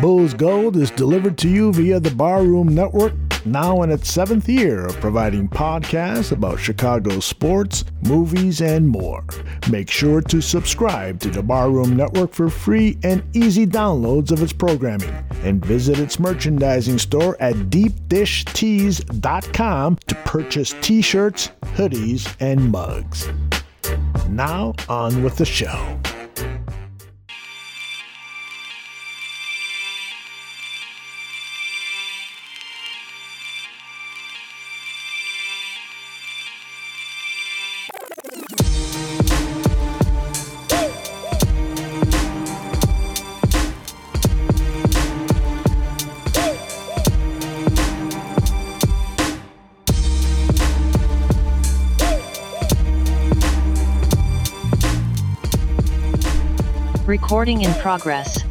Bulls Gold is delivered to you via the Barroom Network, now in its seventh year of providing podcasts about Chicago sports, movies, and more. Make sure to subscribe to the Barroom Network for free and easy downloads of its programming, and visit its merchandising store at deepdishtees.com to purchase t shirts, hoodies, and mugs. Now, on with the show. Recording in progress.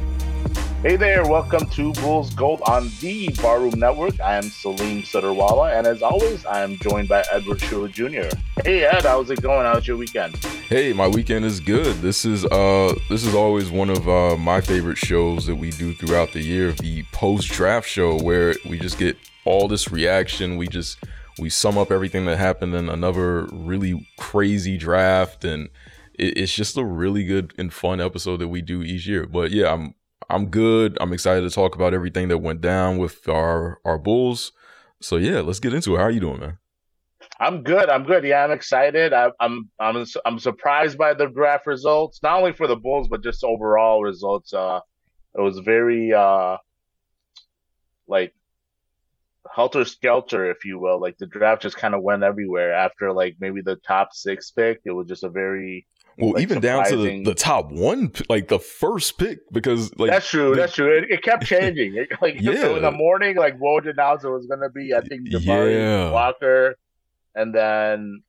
Hey there, welcome to Bulls Gold on the Barroom Network. I am Salim Sutterwala, and as always, I am joined by Edward Shula Jr. Hey Ed, how's it going? How's your weekend? Hey, my weekend is good. This is uh this is always one of uh my favorite shows that we do throughout the year, the post draft show where we just get all this reaction. We just we sum up everything that happened in another really crazy draft and it, it's just a really good and fun episode that we do each year. But yeah, I'm I'm good. I'm excited to talk about everything that went down with our our Bulls. So yeah, let's get into it. How are you doing, man? I'm good. I'm good. Yeah, I'm excited. I, I'm I'm I'm surprised by the draft results, not only for the Bulls but just overall results. Uh, it was very uh, like helter skelter, if you will. Like the draft just kind of went everywhere after like maybe the top six pick. It was just a very well, like, even down to the, the top one, like the first pick, because like that's true. That's true. It, it kept changing. It, like yeah. so in the morning, like Woj announced it was going to be, I think, Jabari yeah. Walker, and then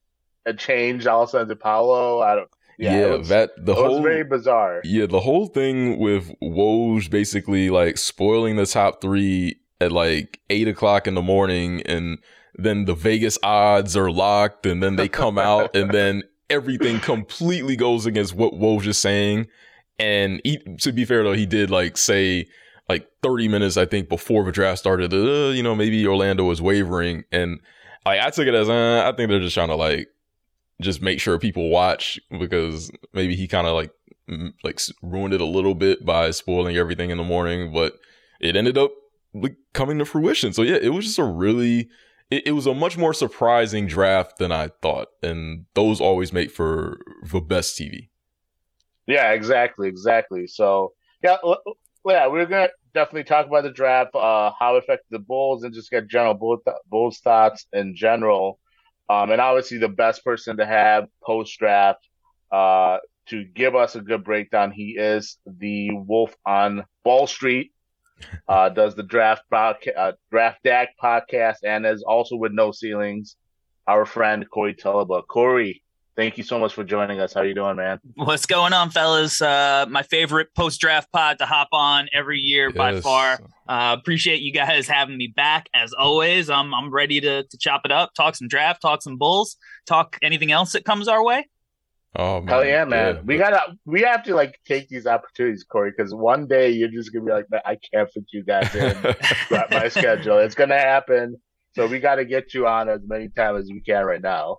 it changed all of a sudden to Paolo. I don't. Yeah, yeah was, that the whole very bizarre. Yeah, the whole thing with Woj basically like spoiling the top three at like eight o'clock in the morning, and then the Vegas odds are locked, and then they come out, and then everything completely goes against what Woj is saying. And he, to be fair though, he did like say like 30 minutes, I think, before the draft started, uh, you know, maybe Orlando was wavering. And like, I took it as, uh, I think they're just trying to like, just make sure people watch because maybe he kind of like, like ruined it a little bit by spoiling everything in the morning, but it ended up like coming to fruition. So yeah, it was just a really, it, it, was a much more surprising draft than I thought, and those always make for the best TV. Yeah, exactly, exactly. So yeah, yeah, we're gonna definitely talk about the draft, uh, how it affected the Bulls, and just get general Bulls, Bulls thoughts in general. Um, and obviously the best person to have post draft, uh, to give us a good breakdown. He is the Wolf on Wall Street uh, does the draft podca- uh, draft deck podcast, and is also with No Ceilings. Our friend Corey Tulaba. Corey, thank you so much for joining us. How you doing, man? What's going on, fellas? Uh, my favorite post draft pod to hop on every year yes. by far. Uh, appreciate you guys having me back as always. I'm I'm ready to to chop it up, talk some draft, talk some Bulls, talk anything else that comes our way. Oh man. Hell yeah, man. Yeah. We gotta we have to like take these opportunities, Corey, because one day you're just gonna be like, I can't fit you guys in my schedule. It's gonna happen. So we gotta get you on as many times as we can right now.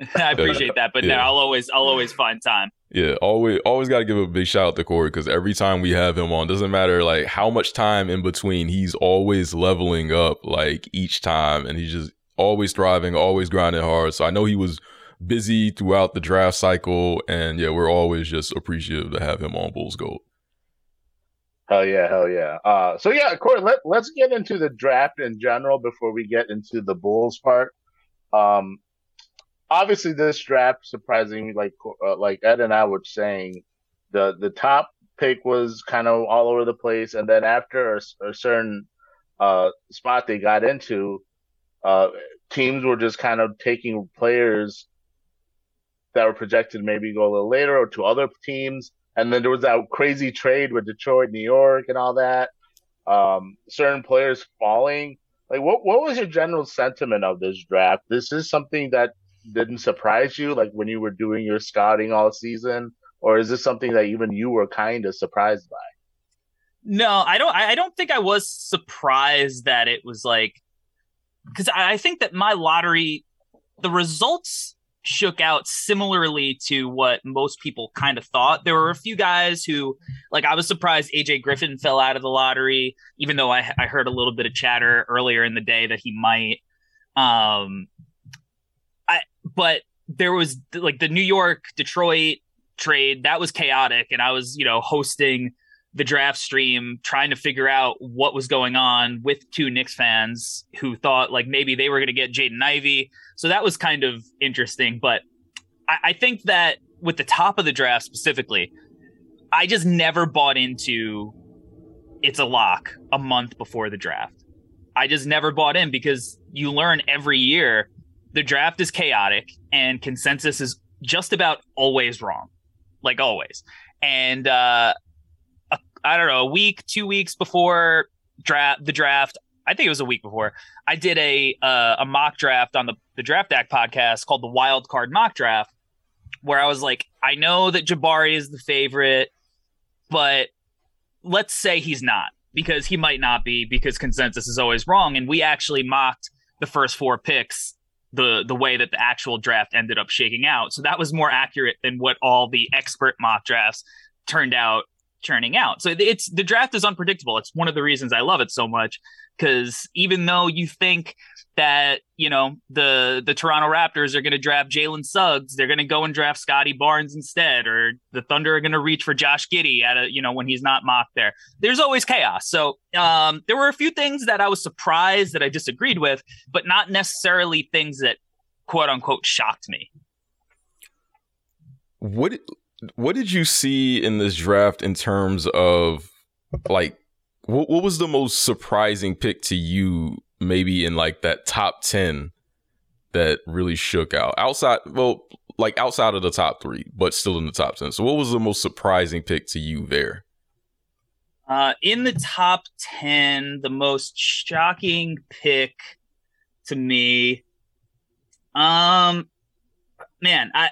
I appreciate that, but yeah. no, I'll always I'll always find time. Yeah, always always got to give a big shout out to Corey because every time we have him on, doesn't matter like how much time in between, he's always leveling up like each time, and he's just always thriving, always grinding hard. So I know he was busy throughout the draft cycle. And yeah, we're always just appreciative to have him on Bulls Gold. Hell yeah, hell yeah. Uh, so yeah, Corey, let, let's get into the draft in general before we get into the Bulls part. Um, obviously this draft, surprisingly, like, uh, like Ed and I were saying, the, the top pick was kind of all over the place. And then after a, a certain, uh, spot they got into, uh, teams were just kind of taking players that were projected maybe go a little later or to other teams. And then there was that crazy trade with Detroit, New York, and all that. Um, certain players falling. Like, what what was your general sentiment of this draft? This is something that didn't surprise you, like when you were doing your scouting all season, or is this something that even you were kind of surprised by? No, I don't. I don't think I was surprised that it was like because I think that my lottery, the results shook out similarly to what most people kind of thought. There were a few guys who, like, I was surprised AJ Griffin fell out of the lottery, even though I, I heard a little bit of chatter earlier in the day that he might. Um, I but there was like the New York Detroit trade that was chaotic, and I was you know hosting the draft stream trying to figure out what was going on with two Knicks fans who thought like maybe they were going to get Jaden Ivey. So that was kind of interesting. But I, I, think that with the top of the draft specifically, I just never bought into it's a lock a month before the draft. I just never bought in because you learn every year the draft is chaotic and consensus is just about always wrong, like always. And uh, I don't know, a week, two weeks before draft the draft. I think it was a week before. I did a uh, a mock draft on the the Draft Deck podcast called the Wild Card Mock Draft, where I was like, I know that Jabari is the favorite, but let's say he's not because he might not be because consensus is always wrong. And we actually mocked the first four picks the the way that the actual draft ended up shaking out. So that was more accurate than what all the expert mock drafts turned out churning out. So it's the draft is unpredictable. It's one of the reasons I love it so much because even though you think that you know the the Toronto Raptors are going to draft Jalen Suggs, they're going to go and draft Scottie Barnes instead, or the Thunder are going to reach for Josh Giddey at a you know when he's not mocked there. There's always chaos. So um, there were a few things that I was surprised that I disagreed with, but not necessarily things that quote unquote shocked me. What what did you see in this draft in terms of like what, what was the most surprising pick to you maybe in like that top 10 that really shook out? Outside well like outside of the top 3 but still in the top 10 so what was the most surprising pick to you there? Uh in the top 10 the most shocking pick to me um man i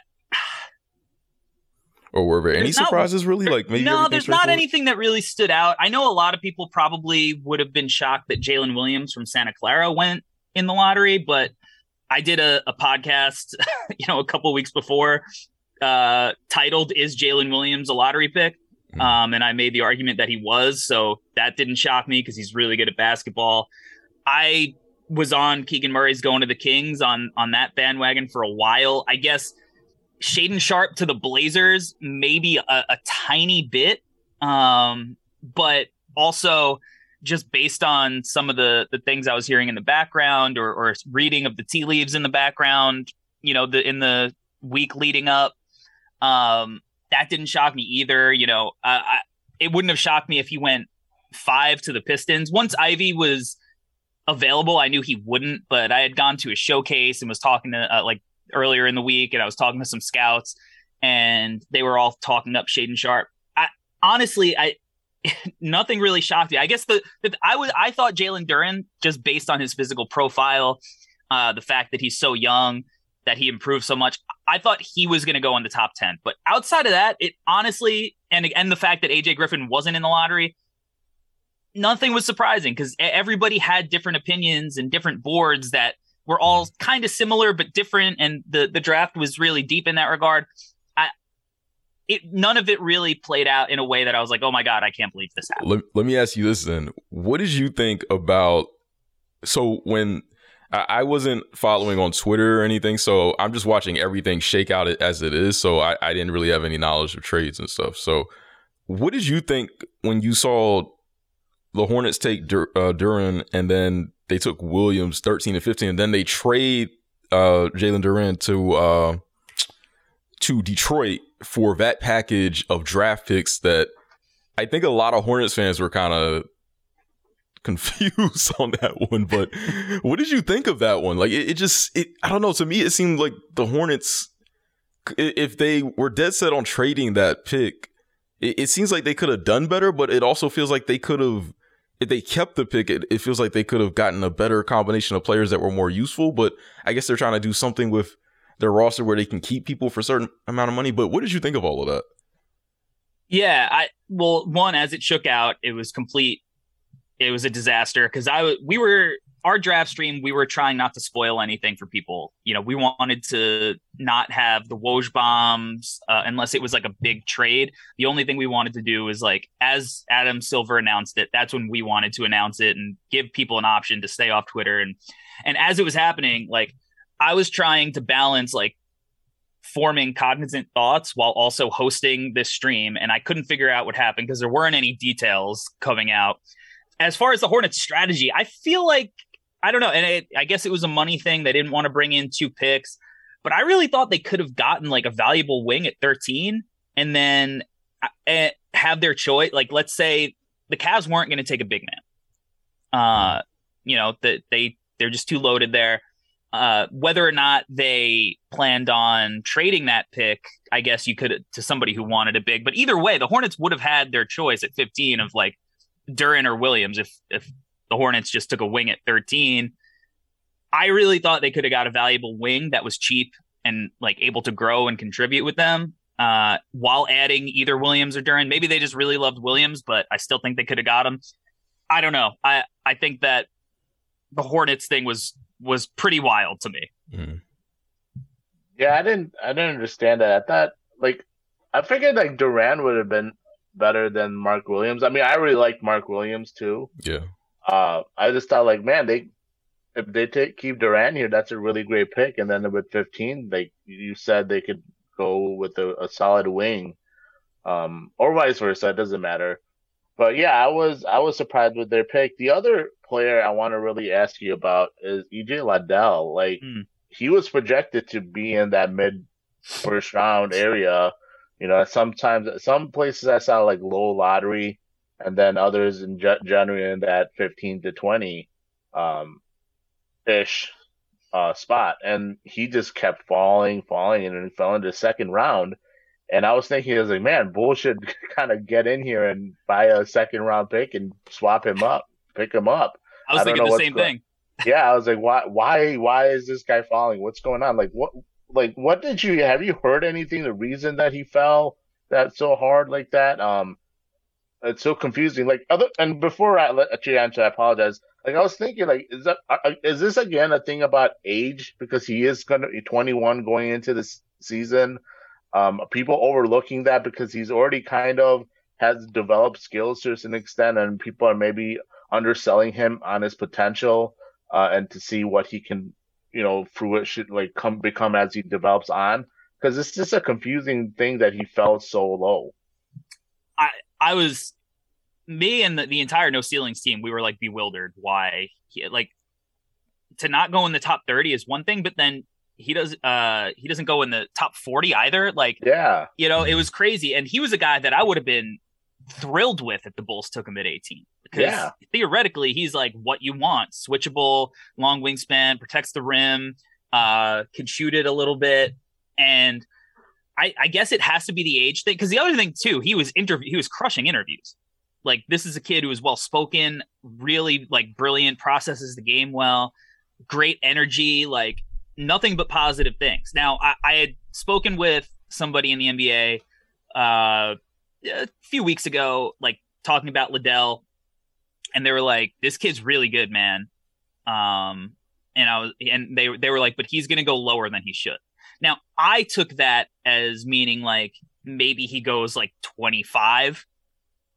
or were there there's any surprises not, really? Like maybe no, there's not anything that really stood out. I know a lot of people probably would have been shocked that Jalen Williams from Santa Clara went in the lottery, but I did a, a podcast, you know, a couple weeks before, uh, titled "Is Jalen Williams a lottery pick?" Mm-hmm. Um, and I made the argument that he was, so that didn't shock me because he's really good at basketball. I was on Keegan Murray's going to the Kings on on that bandwagon for a while. I guess Shaedon Sharpe to the Blazers, maybe a, a tiny bit, um, but also just based on some of the the things I was hearing in the background or, or reading of the tea leaves in the background, you know, the in the week leading up, um, that didn't shock me either. You know, I, it wouldn't have shocked me if he went five to the Pistons once Ivey was available. I knew he wouldn't, but I had gone to a showcase and was talking to uh, like earlier in the week, and I was talking to some scouts, and they were all talking up Shaedon Sharpe. I honestly, I nothing really shocked me. I guess the, the I was I thought Jalen Duren just based on his physical profile, uh, the fact that he's so young, that he improved so much. I thought he was going to go in the top ten. But outside of that, it honestly, and and the fact that AJ Griffin wasn't in the lottery, nothing was surprising because everybody had different opinions and different boards that were all kind of similar but different, and the the draft was really deep in that regard. I, it none of it really played out in a way that I was like, oh my god, I can't believe this happened. Let, let me ask you this then: What did you think about? So when I wasn't following on Twitter or anything, so I'm just watching everything shake out as it is. So I, I didn't really have any knowledge of trades and stuff. So, what did you think when you saw the Hornets take Dur- uh, Duren and then they took Williams 13 and 15, and then they trade uh, Jalen Duren to uh, to Detroit for that package of draft picks that I think a lot of Hornets fans were kind of confused on that one. But what did you think of that one? Like it, it just it I don't know. To me, it seemed like the Hornets, if they were dead set on trading that pick, it, it seems like they could have done better. But it also feels like they could have if they kept the pick, it, it feels like they could have gotten a better combination of players that were more useful. But I guess they're trying to do something with their roster where they can keep people for a certain amount of money. But what did you think of all of that? Yeah, I well, one as it shook out, it was complete. It was a disaster because I we were our draft stream. We were trying not to spoil anything for people. You know, we wanted to not have the Woj bombs uh, unless it was like a big trade. The only thing we wanted to do is like as Adam Silver announced it, that's when we wanted to announce it and give people an option to stay off Twitter. And and as it was happening, like I was trying to balance like forming cognizant thoughts while also hosting this stream and i couldn't figure out what happened because there weren't any details coming out as far as the hornets strategy i feel like i don't know and it, i guess it was a money thing they didn't want to bring in two picks but i really thought they could have gotten like a valuable wing at 13 and then uh, have their choice like let's say the Cavs weren't going to take a big man uh you know that they they're just too loaded there uh, whether or not they planned on trading that pick, I guess you could to somebody who wanted a big. But either way, the Hornets would have had their choice at 15 of like Duren or Williams if if the Hornets just took a wing at 13. I really thought they could have got a valuable wing that was cheap and like able to grow and contribute with them uh, while adding either Williams or Duren. Maybe they just really loved Williams, but I still think they could have got him. I don't know. I I think that the Hornets thing was was pretty wild to me. Mm. Yeah, I didn't I didn't understand that. I thought like I figured like Duren would have been better than Mark Williams. I mean, I really liked Mark Williams too. Yeah. Uh, I just thought like, man, they if they take keep Duren here, that's a really great pick. And then with 15, they you said they could go with a, a solid wing, um, or vice versa. It doesn't matter. But yeah, I was I was surprised with their pick. The other player I want to really ask you about is EJ Liddell. Like mm. he was projected to be in that mid first round area. You know, sometimes some places I saw like low lottery, and then others in January in that fifteen to twenty um, ish uh, spot, and he just kept falling, falling, and then fell into the second round. And I was thinking, I was like, man, Bull should kind of get in here and buy a second round pick and swap him up, pick him up. I was I thinking the same thing. Yeah, I was like, why, why, why is this guy falling? What's going on? Like, what, like, what did you have? You heard anything? The reason that he fell that so hard like that? Um, it's so confusing. Like other, and before I let you answer, I apologize. Like I was thinking, like, is that is this again a thing about age because he is going to be 21 going into this season? Um, people overlooking that because he's already kind of has developed skills to an extent, and people are maybe underselling him on his potential uh, and to see what he can, you know, fruition like come become as he develops on. Because it's just a confusing thing that he fell so low. I was me and the, the entire no ceilings team. We were like bewildered why he like to not go in the top thirty is one thing, but then he does uh he doesn't go in the top 40 either like yeah you know it was crazy and he was a guy that i would have been thrilled with if the bulls took him at 18 because yeah. theoretically he's like what you want switchable long wingspan protects the rim uh can shoot it a little bit and i i guess it has to be the age thing because the other thing too he was interview he was crushing interviews like this is a kid who is well spoken really like brilliant processes the game well great energy like nothing but positive things now i, I had spoken with somebody in the nba uh a few weeks ago like talking about liddell and they were like, "This kid's really good, man." Um, and I was, and they they were like, "But he's going to go lower than he should." Now, I took that as meaning like maybe he goes like 25.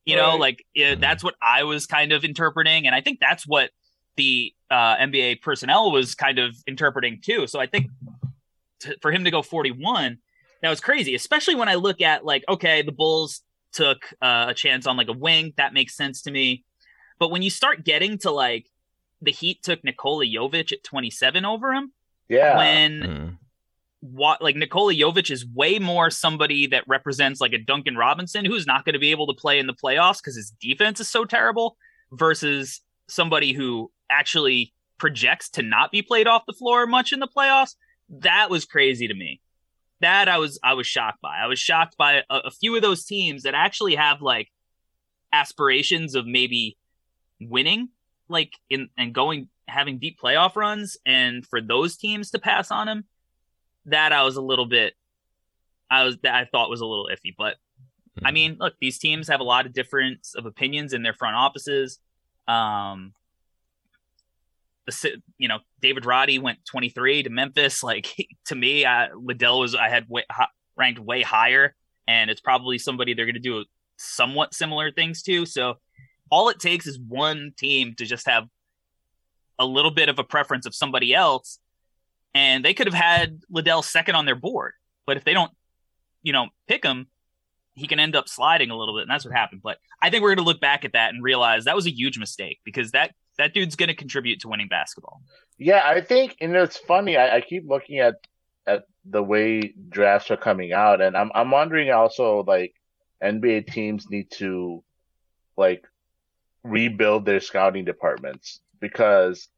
You right. know, like yeah, mm-hmm. that's what I was kind of interpreting, and I think that's what the uh, NBA personnel was kind of interpreting too. So I think t- for him to go 41, that was crazy, especially when I look at like, okay, the Bulls took uh, a chance on like a wing. That makes sense to me. But when you start getting to like the Heat took Nikola Jovic at 27 over him, yeah, when mm. What like Nikola Jovic is way more somebody that represents like a Duncan Robinson who's not going to be able to play in the playoffs because his defense is so terrible, versus somebody who actually projects to not be played off the floor much in the playoffs. That was crazy to me. That I was I was shocked by. I was shocked by a, a few of those teams that actually have like aspirations of maybe winning like in and going having deep playoff runs and for those teams to pass on him that i was a little bit i was that i thought was a little iffy but I mean, look, these teams have a lot of difference of opinions in their front offices. Um, the you know David Roddy went 23 to Memphis. Like to me, I, Liddell was I had way, ranked way higher, and it's probably somebody they're going to do somewhat similar things to. So all it takes is one team to just have a little bit of a preference of somebody else, and they could have had Liddell second on their board. But if they don't, you know, pick him, he can end up sliding a little bit, and that's what happened. But I think we're going to look back at that and realize that was a huge mistake because that that dude's going to contribute to winning basketball. Yeah, I think, and it's funny. I, I keep looking at at the way drafts are coming out, and I'm I'm wondering also like NBA teams need to like rebuild their scouting departments because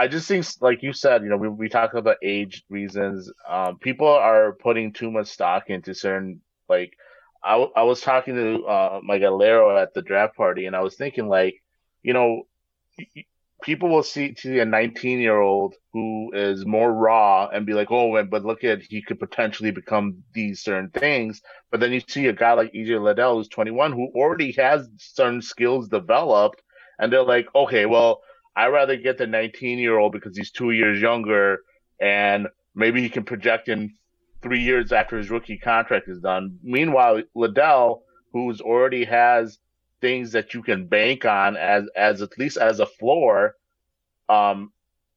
I just think, like you said, you know, we we talk about age reasons. Um, people are putting too much stock into certain like. I, I was talking to uh, my Galero at the draft party, and I was thinking like, you know, people will see see a 19 year old who is more raw and be like, oh, but look at he could potentially become these certain things. But then you see a guy like EJ Liddell who's 21 who already has certain skills developed, and they're like, okay, well, I'd rather get the 19 year old because he's two years younger and maybe he can project in three years after his rookie contract is done. Meanwhile, Liddell, who's already has things that you can bank on as as at least as a floor. Um,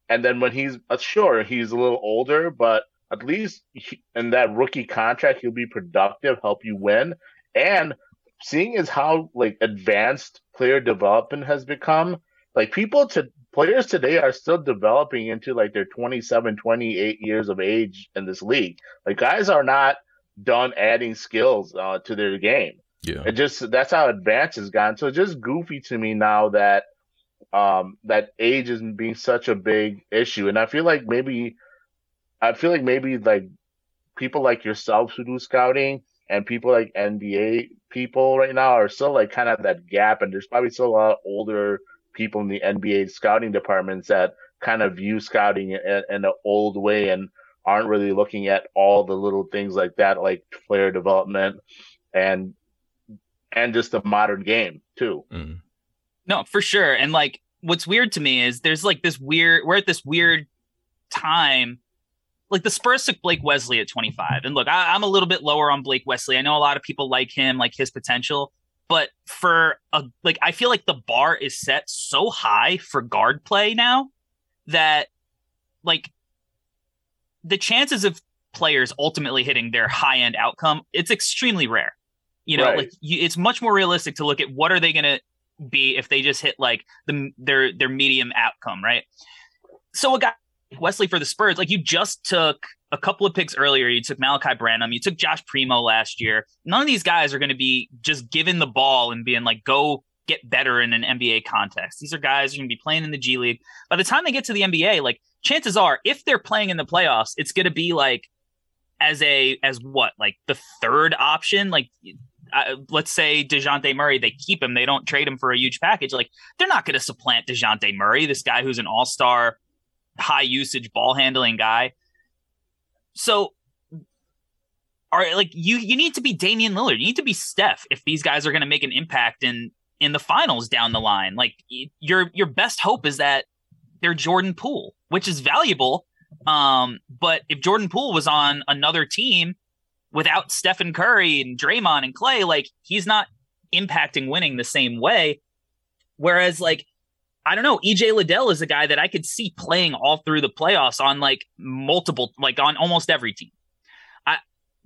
and then when he's uh, sure he's a little older, but at least he, in that rookie contract he'll be productive, help you win. And seeing as how like advanced player development has become, like people to players today are still developing into like their 27, 28 years of age in this league. Like guys are not done adding skills uh, to their game. Yeah. It just that's how advanced has gotten. So it's just goofy to me now that um that age is being such a big issue. And I feel like maybe I feel like maybe like people like yourselves who do scouting and people like NBA people right now are still like kind of that gap and there's probably still a lot of older people in the NBA scouting departments that kind of view scouting in, in an old way and aren't really looking at all the little things like that, like player development and and just the modern game too. Mm. No, for sure. And like what's weird to me is there's like this weird we're at this weird time. Like the Spurs took Blake Wesley at 25. And look, I, I'm a little bit lower on Blake Wesley. I know a lot of people like him, like his potential. But for a like I feel like the bar is set so high for guard play now that like the chances of players ultimately hitting their high end outcome, it's extremely rare. You know, right. like you, it's much more realistic to look at what are they going to be if they just hit like the their their medium outcome, right? So a guy Wesley for the Spurs, like you just took a couple of picks earlier. You took Malaki Branham, you took Josh Primo last year. None of these guys are going to be just given the ball and being like, go get better in an NBA context. These are guys who are going to be playing in the G League. By the time they get to the NBA, like chances are, if they're playing in the playoffs, it's going to be like as a as what like the third option. Like let's say Dejounte Murray, they keep him, they don't trade him for a huge package. Like they're not going to supplant Dejounte Murray, this guy who's an all star, high usage ball handling guy. So, are like you you need to be Damian Lillard, you need to be Steph if these guys are going to make an impact in in the finals down the line. Like your your best hope is that they're Jordan Poole, which is valuable. Um, but if Jordan Poole was on another team without Stephen Curry and Draymond and Clay, like he's not impacting winning the same way. Whereas, like, I don't know, EJ Liddell is a guy that I could see playing all through the playoffs on like multiple, like on almost every team. I,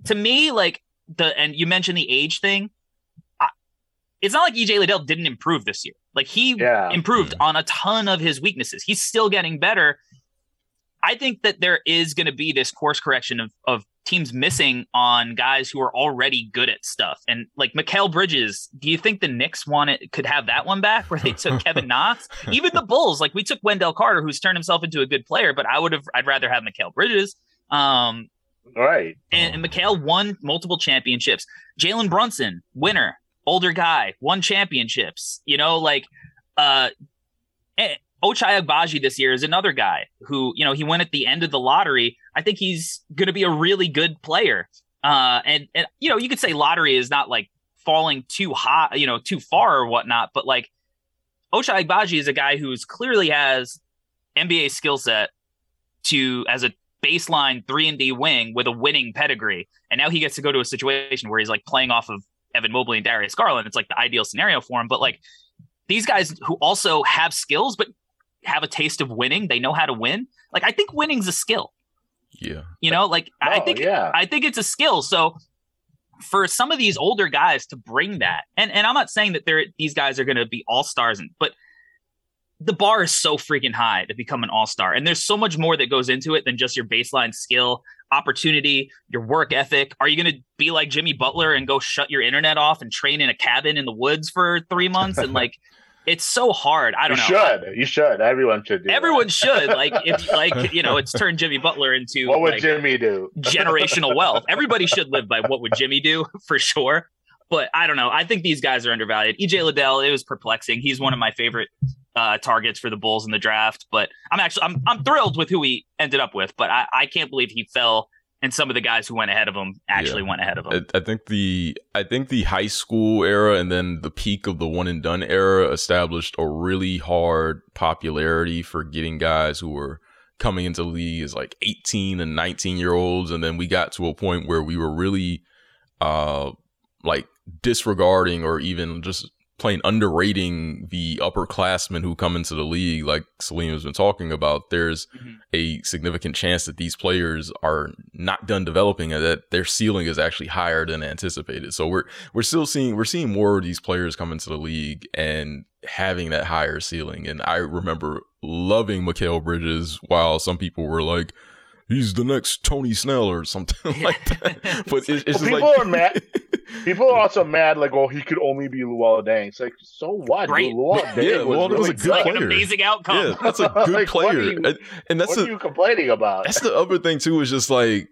to me, like the and you mentioned the age thing. I, it's not like EJ Liddell didn't improve this year. Like he yeah. improved mm-hmm. on a ton of his weaknesses. He's still getting better. I think that there is going to be this course correction of of teams missing on guys who are already good at stuff. And like Mikal Bridges, do you think the Knicks wanted could have that one back where they took Kevin Knox? Even the Bulls, like we took Wendell Carter, who's turned himself into a good player, but I would have I'd rather have Mikal Bridges. Um right. And, and Mikal won multiple championships. Jalen Brunson, winner, older guy, won championships. You know, like uh eh, Ochai Agbaji this year is another guy who, you know, he went at the end of the lottery. I think he's going to be a really good player. Uh, and and you know, you could say lottery is not like falling too high, you know, too far or whatnot, but like Ochai Agbaji is a guy who's clearly has NBA skill set to as a baseline three and D wing with a winning pedigree, and now he gets to go to a situation where he's like playing off of Evan Mobley and Darius Garland. It's like the ideal scenario for him. But like these guys who also have skills, but have a taste of winning, they know how to win. Like I think winning's a skill. Yeah. You know, like oh, I think yeah. I think it's a skill. So for some of these older guys to bring that, and and I'm not saying that they're these guys are going to be all stars, but the bar is so freaking high to become an all star, and there's so much more that goes into it than just your baseline skill, opportunity, your work ethic. Are you going to be like Jimmy Butler and go shut your internet off and train in a cabin in the woods for three months and like? It's so hard. I don't know. you know. Should you should everyone should do. Everyone that. should like if like you know it's turned Jimmy Butler into what would like, Jimmy do? generational wealth. Everybody should live by what would Jimmy do for sure. But I don't know. I think these guys are undervalued. EJ Liddell, it was perplexing. He's one of my favorite uh, targets for the Bulls in the draft. But I'm actually I'm I'm thrilled with who he ended up with. But I, I can't believe he fell and some of the guys who went ahead of him actually Yeah. went ahead of him. I, I think the I think the high school era and then the peak of the one and done era established a really hard popularity for getting guys who were coming into the league as like 18 and 19 year olds and then we got to a point where we were really uh like disregarding or even just plain underrating the upperclassmen who come into the league like Salim has been talking about there's Mhm. a significant chance that these players are not done developing and that their ceiling is actually higher than anticipated. So we're we're still seeing we're seeing more of these players come into the league and having that higher ceiling. And I remember loving Mikal Bridges while some people were like, he's the next Tony Snell or something like that. But it's, it's Well, just people like are mad- People are also mad, like, oh, he could only be Luol Deng. It's like, so what? Right. Luol Deng Yeah, was, Luol Deng was a good good. like an amazing outcome. yeah, that's a good Like, what are player. you- and, and that's What the are you complaining about? that's the other thing too is just like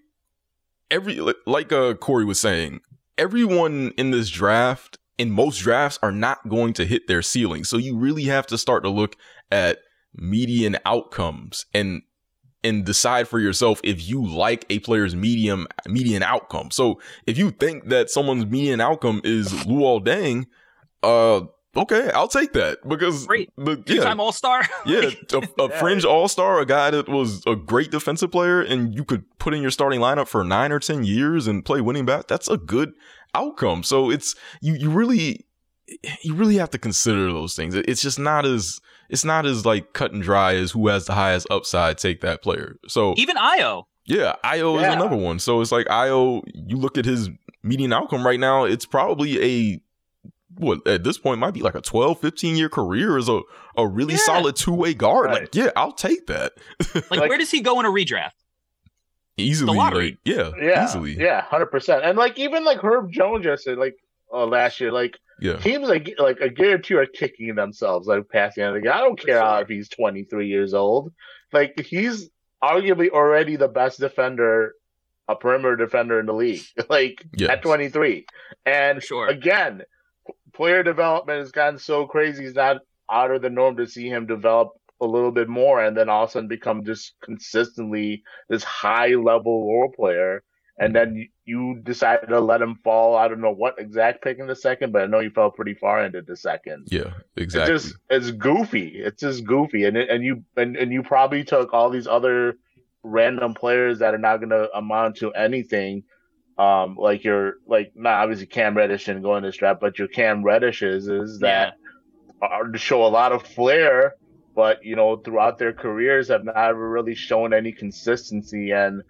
every like- like uh Corey was saying, everyone in this draft in most drafts are not going to hit their ceiling. So you really have to start to look at median outcomes and and decide for yourself if you like a player's medium median outcome. So if you think that someone's median outcome is Luol Deng, uh okay, I'll take that because Great. the yeah, time All Star. yeah, a, a fringe all star, a guy that was a great defensive player, and you could put in your starting lineup for nine or ten years and play winning back. That's a good outcome. So it's you. You really, you really have to consider those things. It's just not as it's not as like cut and dry as who has the highest upside take that player. So Even Ayo. yeah, Ayo is another one. So it's like Ayo. You look at his median outcome right now. It's probably a what at this point might be like a 12, 15 year career as a a really Yeah. solid two way guard. Right. Like yeah, I'll take that Like, Like- where does he go in a redraft? easily. lottery. Like yeah, yeah, easily. yeah, hundred percent. And like even like Herb Jones just said, like uh, last year, like yeah. teams like like I guarantee are kicking themselves, like passing on the guy. I don't care how if he's twenty three years old. Like he's arguably already the best defender, a perimeter defender in the league. Like Yes. at twenty three, and sure. again, player development has gotten so crazy. It's not out of the norm to see him develop a little bit more, and then all of a sudden become just consistently this high level role player. And then you- you decided to let him fall. I don't know what exact pick in the second, but I know you fell pretty far into the second. Yeah, exactly. It's just it's goofy. It's just goofy, and it, and you and, and you probably took all these other random players that are not going to amount to anything. Um, like your like not obviously Cam Reddish didn't go in this draft, but your Cam Reddishes is that are to show a lot of flair, but you know throughout their careers have never really shown any consistency and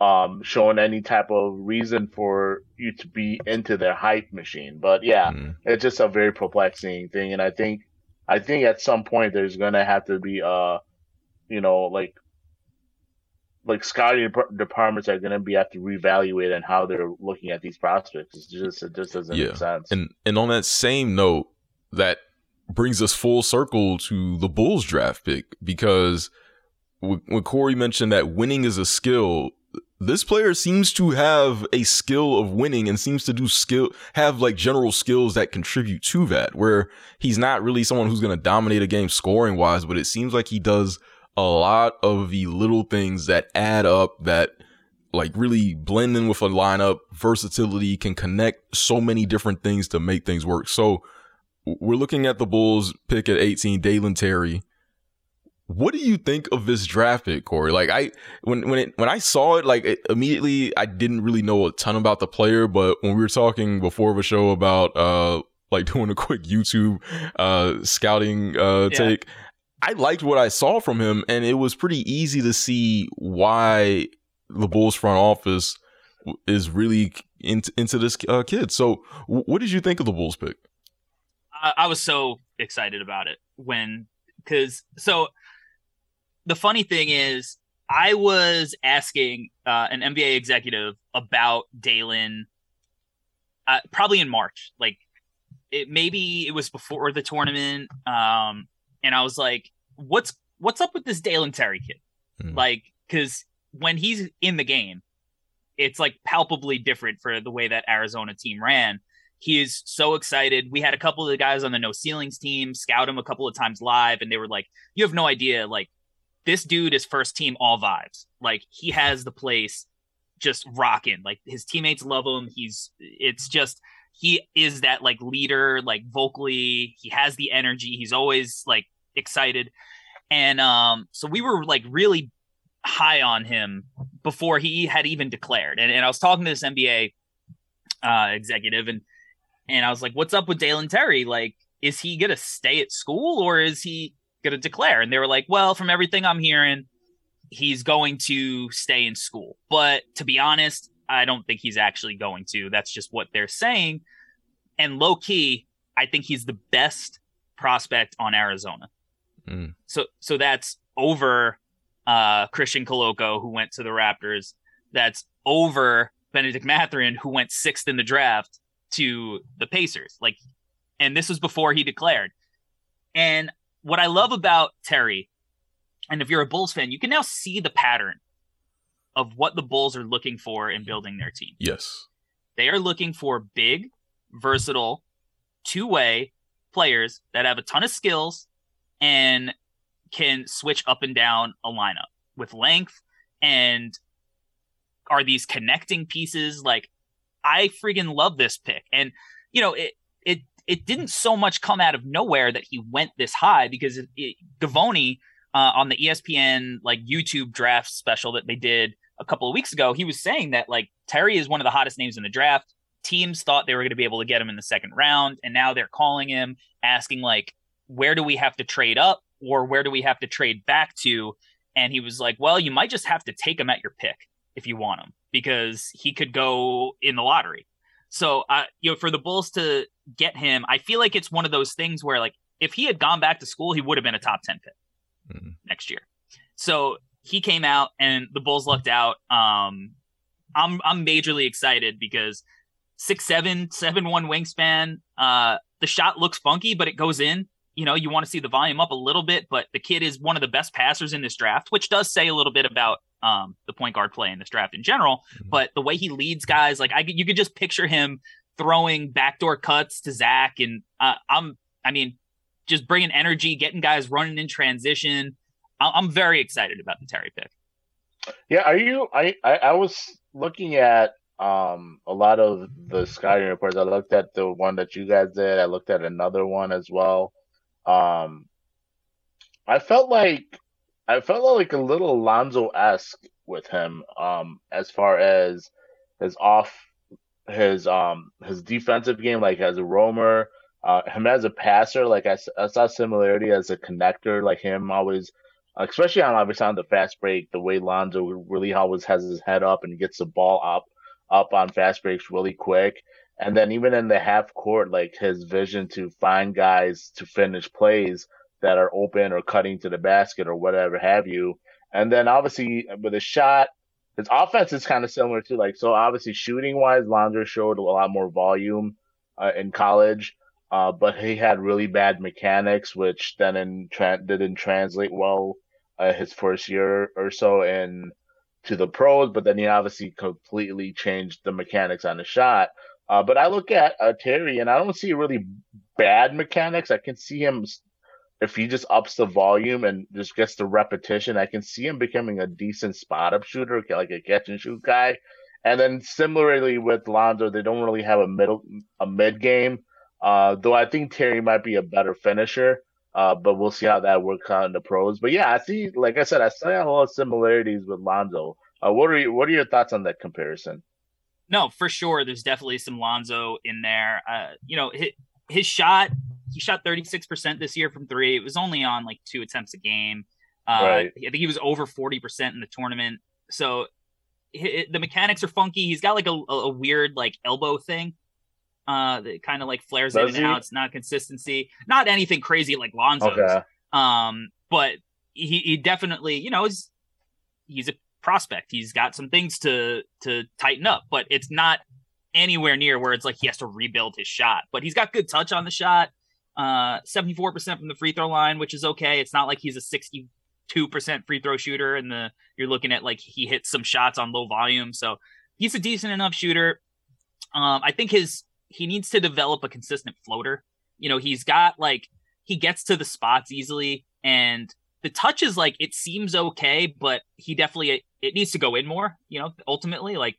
um showing any type of reason for you to be into their hype machine. But yeah, Mm. it's just a very perplexing thing and i think i think at some point there's gonna have to be uh you know like like scouting dep- departments are gonna be have to reevaluate on how they're looking at these prospects it's just it just doesn't Yeah. make sense And and on that same note, that brings us full circle to the Bulls draft pick because when Corey mentioned that winning is a skill, this player seems to have a skill of winning and seems to do skill have like general skills that contribute to that. Where he's not really someone who's going to dominate a game scoring wise, but it seems like he does a lot of the little things that add up that like really blend in with a lineup, versatility, can connect so many different things to make things work. So we're looking at the Bulls pick at 18, Dalen Terry. What do you think of this draft pick, Corey? Like I when when it when I saw it, like it, immediately I didn't really know a ton about the player, but when we were talking before the show about uh like doing a quick YouTube uh scouting uh yeah. take, I liked what I saw from him, and it was pretty easy to see why the Bulls front office is really into, into this uh, kid. So, what did you think of the Bulls pick? I, I was so excited about it when, because so the funny thing is, I was asking uh, an NBA executive about Dalen, uh, probably in March. Like, it maybe it was before the tournament, um, and I was like, "What's what's up with this Dalen Terry kid?" Mm. Like, because when he's in the game, it's like palpably different for the way that Arizona team ran. He is so excited. We had a couple of the guys on the no ceilings team scout him a couple of times live, and they were like, "You have no idea. Like, this dude is first team all vibes. Like, he has the place just rocking. Like, his teammates love him. He's it's just." He is that like leader, like vocally, he has the energy. He's always like excited. And um, so we were like really high on him before he had even declared. And, and I was talking to this NBA uh, executive, and and I was like, "What's up with Dalen Terry? Like, is he gonna stay at school or is he gonna declare?" And they were like, "Well, from everything I'm hearing, he's going to stay in school. But to be honest, I don't think he's actually going to. That's just what they're saying. And low key, I think he's the best prospect on Arizona. Mm. So so that's over uh, Christian Koloko, who went to the Raptors. That's over Benedict Mathurin, who went sixth in the draft to the Pacers. Like, and this was before he declared. And what I love about Terry, and if you're a Bulls fan, you can now see the pattern of what the Bulls are looking for in building their team. Yes. They are looking for big, versatile, two way players that have a ton of skills and can switch up and down a lineup with length and are these connecting pieces like I freaking love this pick. And you know, it it it didn't so much come out of nowhere that he went this high because it, it, Givony uh, on the ESPN like YouTube draft special that they did a couple of weeks ago, he was saying that like Terry is one of the hottest names in the draft. Teams thought they were going to be able to get him in the second round, and now they're calling him, asking like, where do we have to trade up? or where do we have to trade back to? And he was like, well, you might just have to take him at your pick if you want him because he could go in the lottery. So, uh, you know, for the Bulls to get him, I feel like it's one of those things where, like, if he had gone back to school, he would have been a top 10 pick mm-hmm. next year. So he came out and the Bulls lucked out. Um, I'm, I'm majorly excited because six, seven, seven, one wingspan. Uh, the shot looks funky, but it goes in you know, you want to see the volume up a little bit, but the kid is one of the best passers in this draft, which does say a little bit about um, the point guard play in this draft in general. Mm-hmm. But the way he leads guys, like I, you could just picture him throwing backdoor cuts to Zach, and uh, I'm, I mean, just bringing energy, getting guys running in transition. I'm very excited about the Terry pick. Yeah, are you? I I, I was looking at um a lot of the scouting reports. I looked at the one that you guys did. I looked at another one as well. Um, I felt like I felt like a little Lonzo esque with him. Um, as far as his off his um his defensive game, like as a roamer, uh, him as a passer, like I, I saw similarity as a connector, like him always, especially on obviously on the fast break, the way Lonzo really always has his head up and gets the ball up up on fast breaks really quick. And then even in the half court, like his vision to find guys to finish plays that are open or cutting to the basket or whatever have you. And then obviously with a shot, his offense is kind of similar to like, so obviously shooting wise, Lonzo showed a lot more volume uh, in college. Uh, but he had really bad mechanics, which then in tra- didn't translate well uh, his first year or so in to the pros. But then he obviously completely changed the mechanics on the shot. Uh, but I look at uh, Terry and I don't see really bad mechanics. I can see him if he just ups the volume and just gets the repetition, I can see him becoming a decent spot up shooter, like a catch and shoot guy. And then similarly with Lonzo, they don't really have a middle a mid game. Uh, though I think Terry might be a better finisher. Uh, but we'll see how that works out in the pros. But yeah, I see, like I said, I see a lot of similarities with Lonzo. Uh, what are you, what are your thoughts on that comparison? No, for sure. There's definitely some Lonzo in there. Uh, you know, his, his shot, he shot 36% this year from three. It was only on like two attempts a game. Uh, right. I think he was over 40% in the tournament. So it, the mechanics are funky. He's got like a, a weird like elbow thing uh, that kind of like flares Does in and he? out. It's not consistency, not anything crazy like Lonzo's. Okay. Um, but he, he definitely, you know, is he's a prospect. He's got some things to to tighten up, but it's not anywhere near where it's like he has to rebuild his shot. But he's got good touch on the shot. Uh, 74% from the free throw line, which is okay. It's not like he's a 62% free throw shooter and the you're looking at like he hits some shots on low volume. So he's a decent enough shooter. Um, I think his he needs to develop a consistent floater. You know, he's got like he gets to the spots easily and the touch is like it seems okay, but he definitely it needs to go in more, you know, ultimately like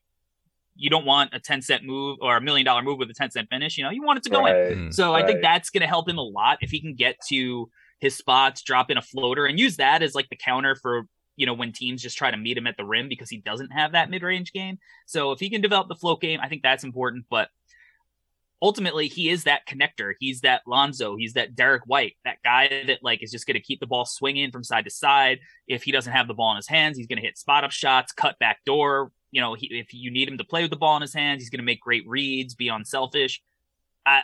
you don't want a 10 cent move or a million dollar move with a 10 cent finish, you know, you want it to go right, in. So right. I think that's going to help him a lot if he can get to his spots, drop in a floater and use that as like the counter for you know, when teams just try to meet him at the rim because he doesn't have that mid range game. So if he can develop the float game, I think that's important. But ultimately he is that connector. He's that Lonzo. He's that Derrick White, that guy that like is just going to keep the ball swinging from side to side. If he doesn't have the ball in his hands, he's going to hit spot up shots, cut back door. You know, he, if you need him to play with the ball in his hands, he's going to make great reads, be unselfish. I,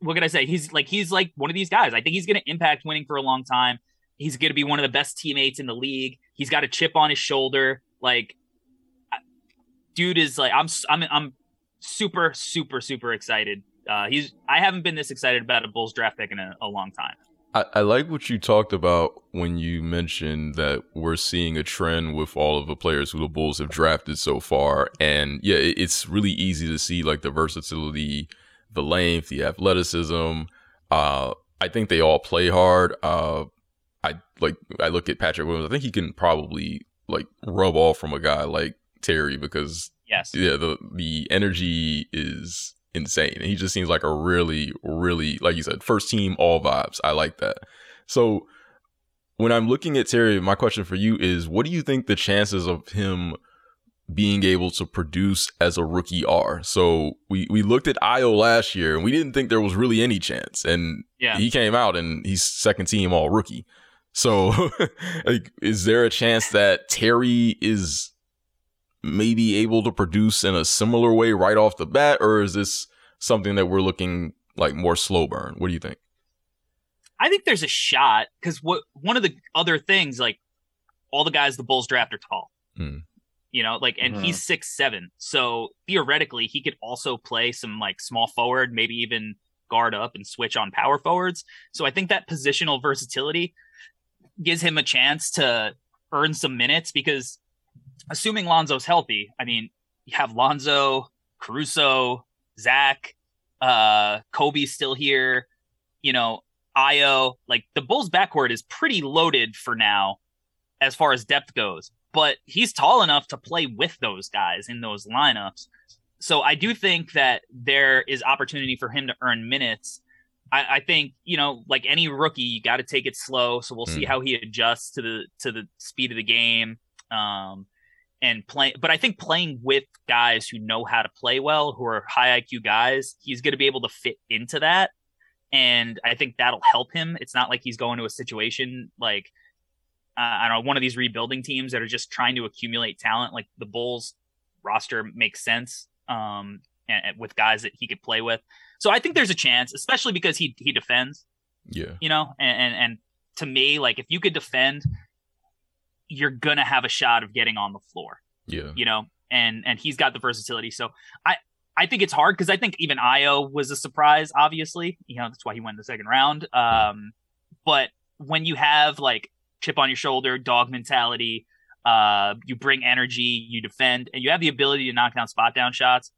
what can I say? He's like he's like one of these guys. I think he's going to impact winning for a long time. He's going to be one of the best teammates in the league. He's got a chip on his shoulder. Like, dude is like I'm I'm I'm super, super, super excited. Uh, he's I haven't been this excited about a Bulls draft pick in a, a long time. I, I, like what you talked about when you mentioned that we're seeing a trend with all of the players who the Bulls have drafted so far. And yeah, it, it's really easy to see like the versatility, the length, the athleticism. Uh, I think they all play hard. Uh, I like I look at Patrick Williams. I think he can probably like rub off from a guy like Terry because Yes. Yeah, the the energy is insane. And he just seems like a really, really, like you said, first team all vibes. I like that. So when I'm looking at Terry, my question for you is what do you think the chances of him being able to produce as a rookie are? So we, we looked at Ayo last year and we didn't think there was really any chance. And yeah. he came out and he's second team all rookie. So like, is there a chance that Terry is maybe able to produce in a similar way right off the bat, or is this something that we're looking like more slow burn? What do you think? I think there's a shot because what one of the other things, like all the guys the Bulls draft are tall. Hmm. You know, like, and mm-hmm. he's six seven, so theoretically he could also play some like small forward, maybe even guard up and switch on power forwards. So I think that positional versatility gives him a chance to earn some minutes because assuming Lonzo's healthy, I mean, you have Lonzo, Caruso, Zach, uh, Coby's still here, you know, Ayo. Like the Bulls backcourt is pretty loaded for now as far as depth goes, but he's tall enough to play with those guys in those lineups. So I do think that there is opportunity for him to earn minutes. I, I think, you know, like any rookie, you got to take it slow. So we'll mm. see how he adjusts to the to the speed of the game. Um, and play but I think playing with guys who know how to play well, who are high IQ guys, he's going to be able to fit into that. And I think that'll help him. It's not like he's going to a situation like uh, I don't know, one of these rebuilding teams that are just trying to accumulate talent. Like the Bulls roster makes sense um, and, and with guys that he could play with. So I think there's a chance, especially because he he defends. Yeah. You know, and, and, and to me, like if you could defend you're gonna have a shot of getting on the floor. Yeah. You know, and and he's got the versatility. So I I think it's hard because I think even Ayo was a surprise, obviously. You know, that's why he went the second round. Um, but when you have like chip on your shoulder, dog mentality, uh, you bring energy, you defend, and you have the ability to knock down spot down shots,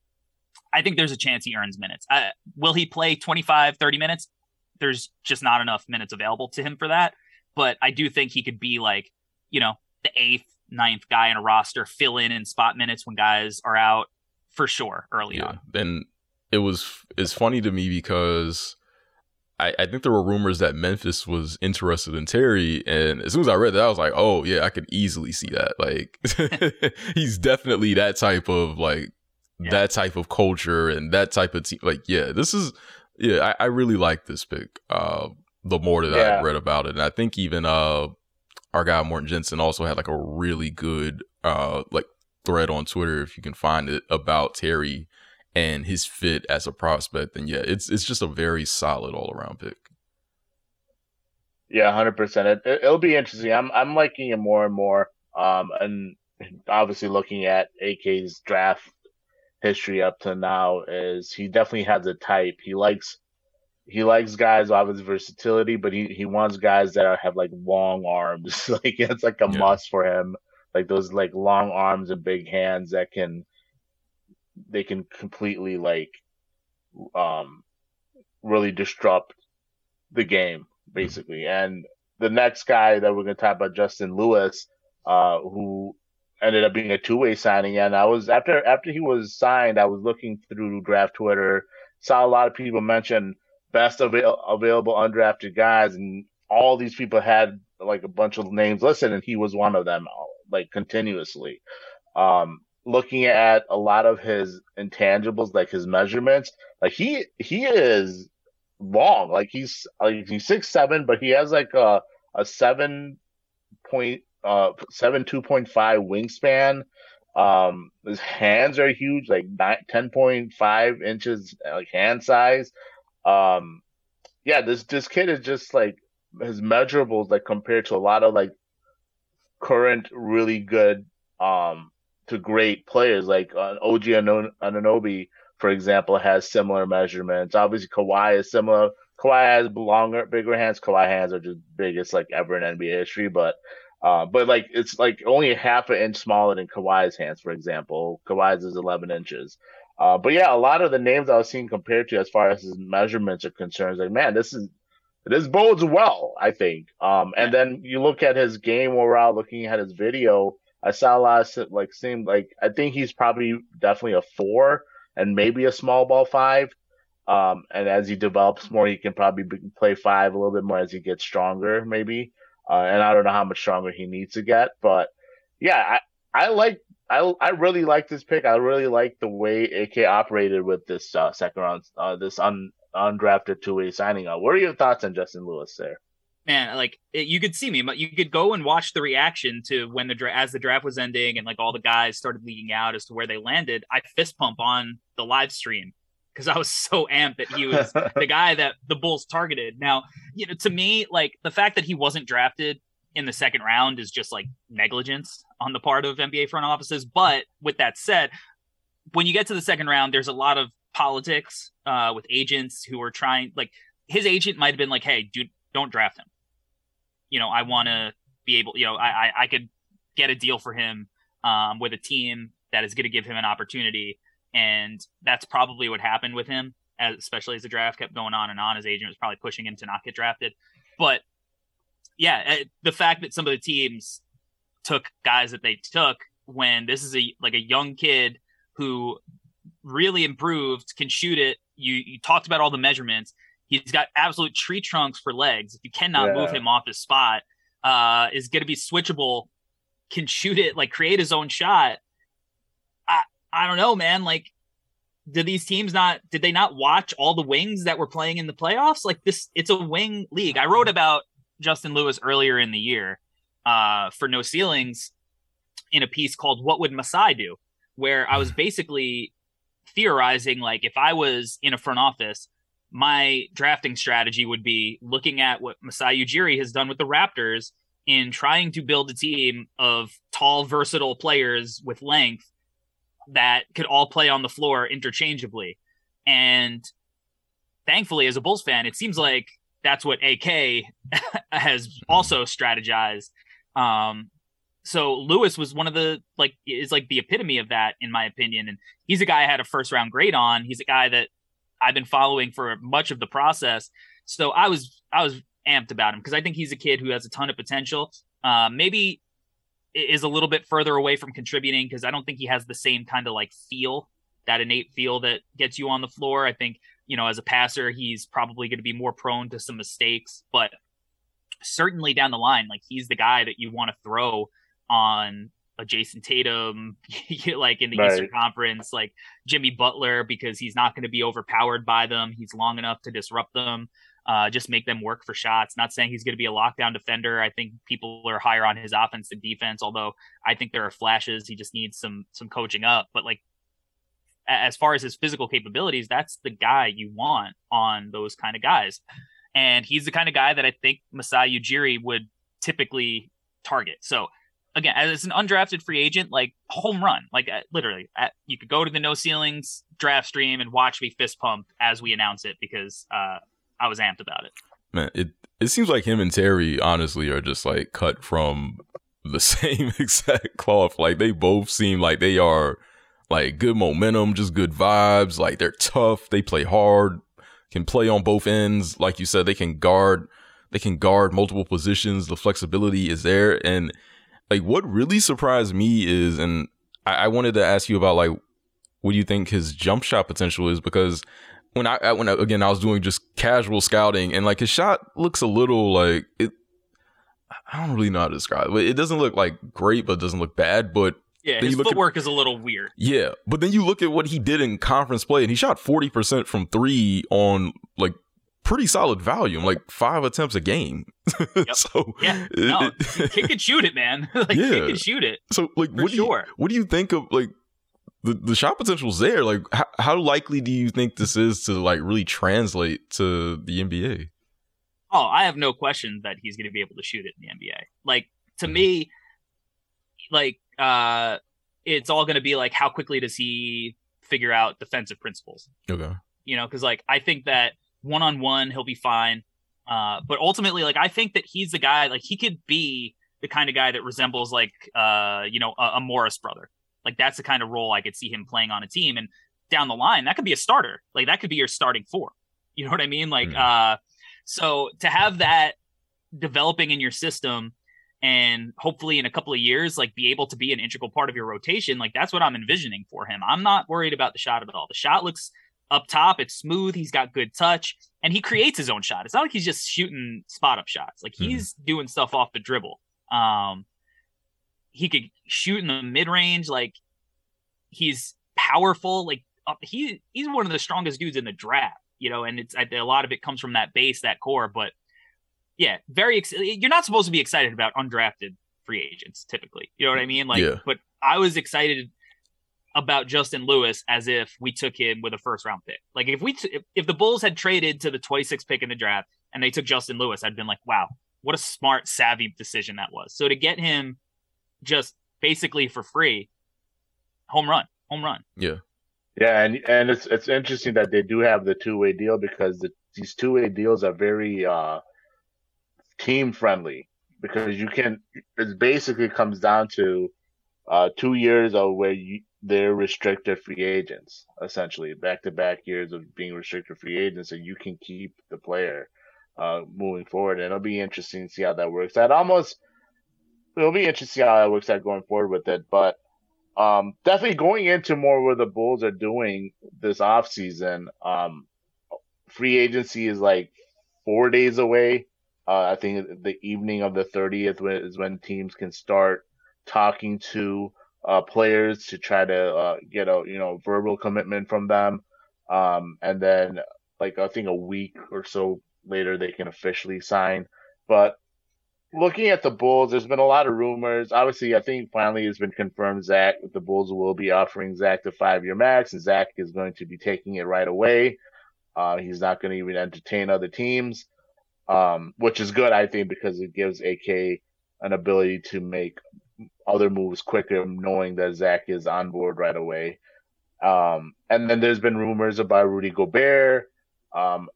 I think there's a chance he earns minutes. Uh, will he play 25, 30 minutes? there's just not enough minutes available to him for that. But I do think he could be like, you know, the eighth, ninth guy in a roster, fill in in spot minutes when guys are out for sure early yeah. on. And it was it's funny to me because I, I think there were rumors that Memphis was interested in Terry, and as soon as I read that, I was like, "Oh yeah, I could easily see that. Like, he's definitely that type of like yeah. that type of culture and that type of team. Like, yeah, this is yeah, I, I really like this pick. Uh, the more that yeah. I read about it, and I think even uh, our guy Morton Jensen also had like a really good uh like thread on Twitter if you can find it about Terry and his fit as a prospect, then yeah, it's it's just a very solid all around pick. Yeah, hundred percent. It, will be interesting. I'm I'm liking it more and more. Um, and obviously looking at AK's draft history up to now is he definitely has a type. He likes he likes guys of his versatility, but he, he wants guys that are, have like long arms. like it's like a yeah. must for him. Like those like long arms and big hands that can they can completely like um really disrupt the game basically. And the next guy that we're gonna talk about, Justin Lewis, uh, who ended up being a two way signing. And I was after after he was signed, I was looking through draft Twitter, saw a lot of people mention best avail- available undrafted guys, and all these people had like a bunch of names listed, and he was one of them, like continuously. Um, looking at a lot of his intangibles, like his measurements, like he he is long. Like he's like he's six seven, but he has like a a seven point uh seven two point five wingspan. Um, his hands are huge, like nine, 10.5 inches, like hand size. Um, yeah, this this kid is just like his measurables, like compared to a lot of like current really good um to great players like uh, OG Anunoby, for example, has similar measurements. Obviously, Kawhi is similar. Kawhi has longer, bigger hands. Kawhi hands are just biggest like ever in NBA history, but uh, but like it's like only half an inch smaller than Kawhi's hands, for example. Kawhi's is 11 inches. Uh, but yeah, a lot of the names I was seeing compared to as far as his measurements are concerned, like man, this is this bodes well, I think. Um, and then you look at his game overall, looking at his video, I saw a lot of like seemed like I think he's probably definitely a four and maybe a small ball five. Um, and as he develops more, he can probably play five a little bit more as he gets stronger, maybe. Uh, and I don't know how much stronger he needs to get, but yeah, I, I like, I, I really like this pick. I really like the way AK operated with this uh, second round, uh, this un, undrafted two way signing. Uh, what are your thoughts on Justin Lewis there? man, like it, you could see me, but you could go and watch the reaction to when the as the draft was ending and like all the guys started leaking out as to where they landed. I fist pump on the live stream because I was so amped that he was the guy that the Bulls targeted. Now, you know, to me, like the fact that he wasn't drafted in the second round is just like negligence on the part of NBA front offices. But with that said, when you get to the second round, there's a lot of politics uh, with agents who are trying like his agent might have been like, "Hey, dude, don't draft him." you know, I want to be able, you know, I, I, I could get a deal for him um, with a team that is going to give him an opportunity. And that's probably what happened with him, as, especially as the draft kept going on and on. His agent was probably pushing him to not get drafted. But yeah, eh, the fact that some of the teams took guys that they took when this is a like a young kid who really improved, can shoot it. You you talked about all the measurements. He's got absolute tree trunks for legs. If you cannot yeah. move him off his spot, uh, is going to be switchable, can shoot it, like create his own shot. I I don't know, man. Like, did these teams not? Did they not watch all the wings that were playing in the playoffs? Like this, it's a wing league. I wrote about Justin Lewis earlier in the year uh, for No Ceilings in a piece called "What Would Masai Do," where I was basically theorizing like if I was in a front office my drafting strategy would be looking at what Masai Ujiri has done with the Raptors in trying to build a team of tall, versatile players with length that could all play on the floor interchangeably. And thankfully, as a Bulls fan, it seems like that's what AK has also strategized. Um, so Lewis was one of the like is like the epitome of that in my opinion, and he's a guy I had a first round grade on. He's a guy that I've been following for much of the process. So I was I was amped about him because I think he's a kid who has a ton of potential. Uh, maybe is a little bit further away from contributing because I don't think he has the same kind of like feel, that innate feel that gets you on the floor. I think, you know, as a passer, he's probably going to be more prone to some mistakes, but certainly down the line, like he's the guy that you want to throw on a Jayson Tatum, like in the right. Eastern Conference, like Jimmy Butler, because he's not going to be overpowered by them. He's long enough to disrupt them uh, just make them work for shots. Not saying he's going to be a lockdown defender. I think people are higher on his offense than defense, although I think there are flashes. He just needs some some coaching up. But like as far as his physical capabilities, that's the guy you want on those kind of guys. And he's the kind of guy that I think Masai Ujiri would typically target. So again, as an undrafted free agent, like home run, like uh, literally, uh, you could go to the no ceilings draft stream and watch me fist pump as we announce it because uh, I was amped about it. Man, it it seems like him and Terry honestly are just like cut from the same exact cloth. Like they both seem like they are like good momentum, just good vibes. Like they're tough, they play hard, can play on both ends. Like you said, they can guard, they can guard multiple positions. The flexibility is there, and like what really surprised me is, and I, I wanted to ask you about like what do you think his jump shot potential is because when I when I, again I was doing just casual scouting and like his shot looks a little like it. I don't really know how to describe it. It doesn't look like great, but it doesn't look bad. But yeah, his footwork at, is a little weird. Yeah, but then you look at what he did in conference play, and he shot forty percent from three on like pretty solid volume, like five attempts a game. Yep. so yeah, no, it, he can shoot it, man. like yeah. he can shoot it. So like, what do sure. you what do you think of like the, the shot potential's there. Like, how, how likely do you think this is to like really translate to the NBA? Oh, I have no question that he's going to be able to shoot it in the NBA. Like to mm-hmm. me, like uh, it's all going to be like how quickly does he figure out defensive principles? Okay, you know, because like I think that one on one he'll be fine, uh, but ultimately, like I think that he's the guy. Like he could be the kind of guy that resembles like uh, you know a, a Morris brother like that's the kind of role I could see him playing on a team. And down the line, that could be a starter. Like that could be your starting four. You know what I mean? Like, mm. uh, so to have that developing in your system and hopefully in a couple of years, like be able to be an integral part of your rotation, like that's what I'm envisioning for him. I'm not worried about the shot at all. The shot looks up top, it's smooth, he's got good touch, and he creates his own shot. It's not like he's just shooting spot up shots. Like mm. he's doing stuff off the dribble. Um, he could shoot in the mid range. Like he's powerful. Like uh, he he's one of the strongest dudes in the draft. You know, and it's a lot of it comes from that base, that core. But yeah, very. Ex- you're not supposed to be excited about undrafted free agents typically. You know what I mean? Like, yeah. but I was excited about Justin Lewis as if we took him with a first round pick. Like if we t- if, if the Bulls had traded to the 26th pick in the draft and they took Justin Lewis, I'd been like, wow, what a smart, savvy decision that was. So to get him just basically for free, home run, home run. Yeah. Yeah, and and it's it's interesting that they do have the two way deal because the, these two way deals are very uh, team friendly because you can it basically comes down to uh, two years of where you, they're restricted free agents essentially back to back years of being restricted free agents and you can keep the player uh, moving forward and it'll be interesting to see how that works. That almost it'll be interesting how that works out going forward with it. But um, definitely going into more where the Bulls are doing this off season. Um, free agency is like four days away. Uh, I think the evening of the 30th is when teams can start talking to uh, players to try to uh, get a you know verbal commitment from them, um, and then like I think a week or so later they can officially sign. But looking at the Bulls, there's been a lot of rumors. Obviously, I think finally it's been confirmed Zach the Bulls will be offering Zach the five year max, and Zach is going to be taking it right away. Uh, he's not going to even entertain other teams, um, which is good, I think, because it gives AK an ability to make other moves quicker, knowing that Zach is on board right away. Um, and then there's been rumors about Rudy Gobert, um,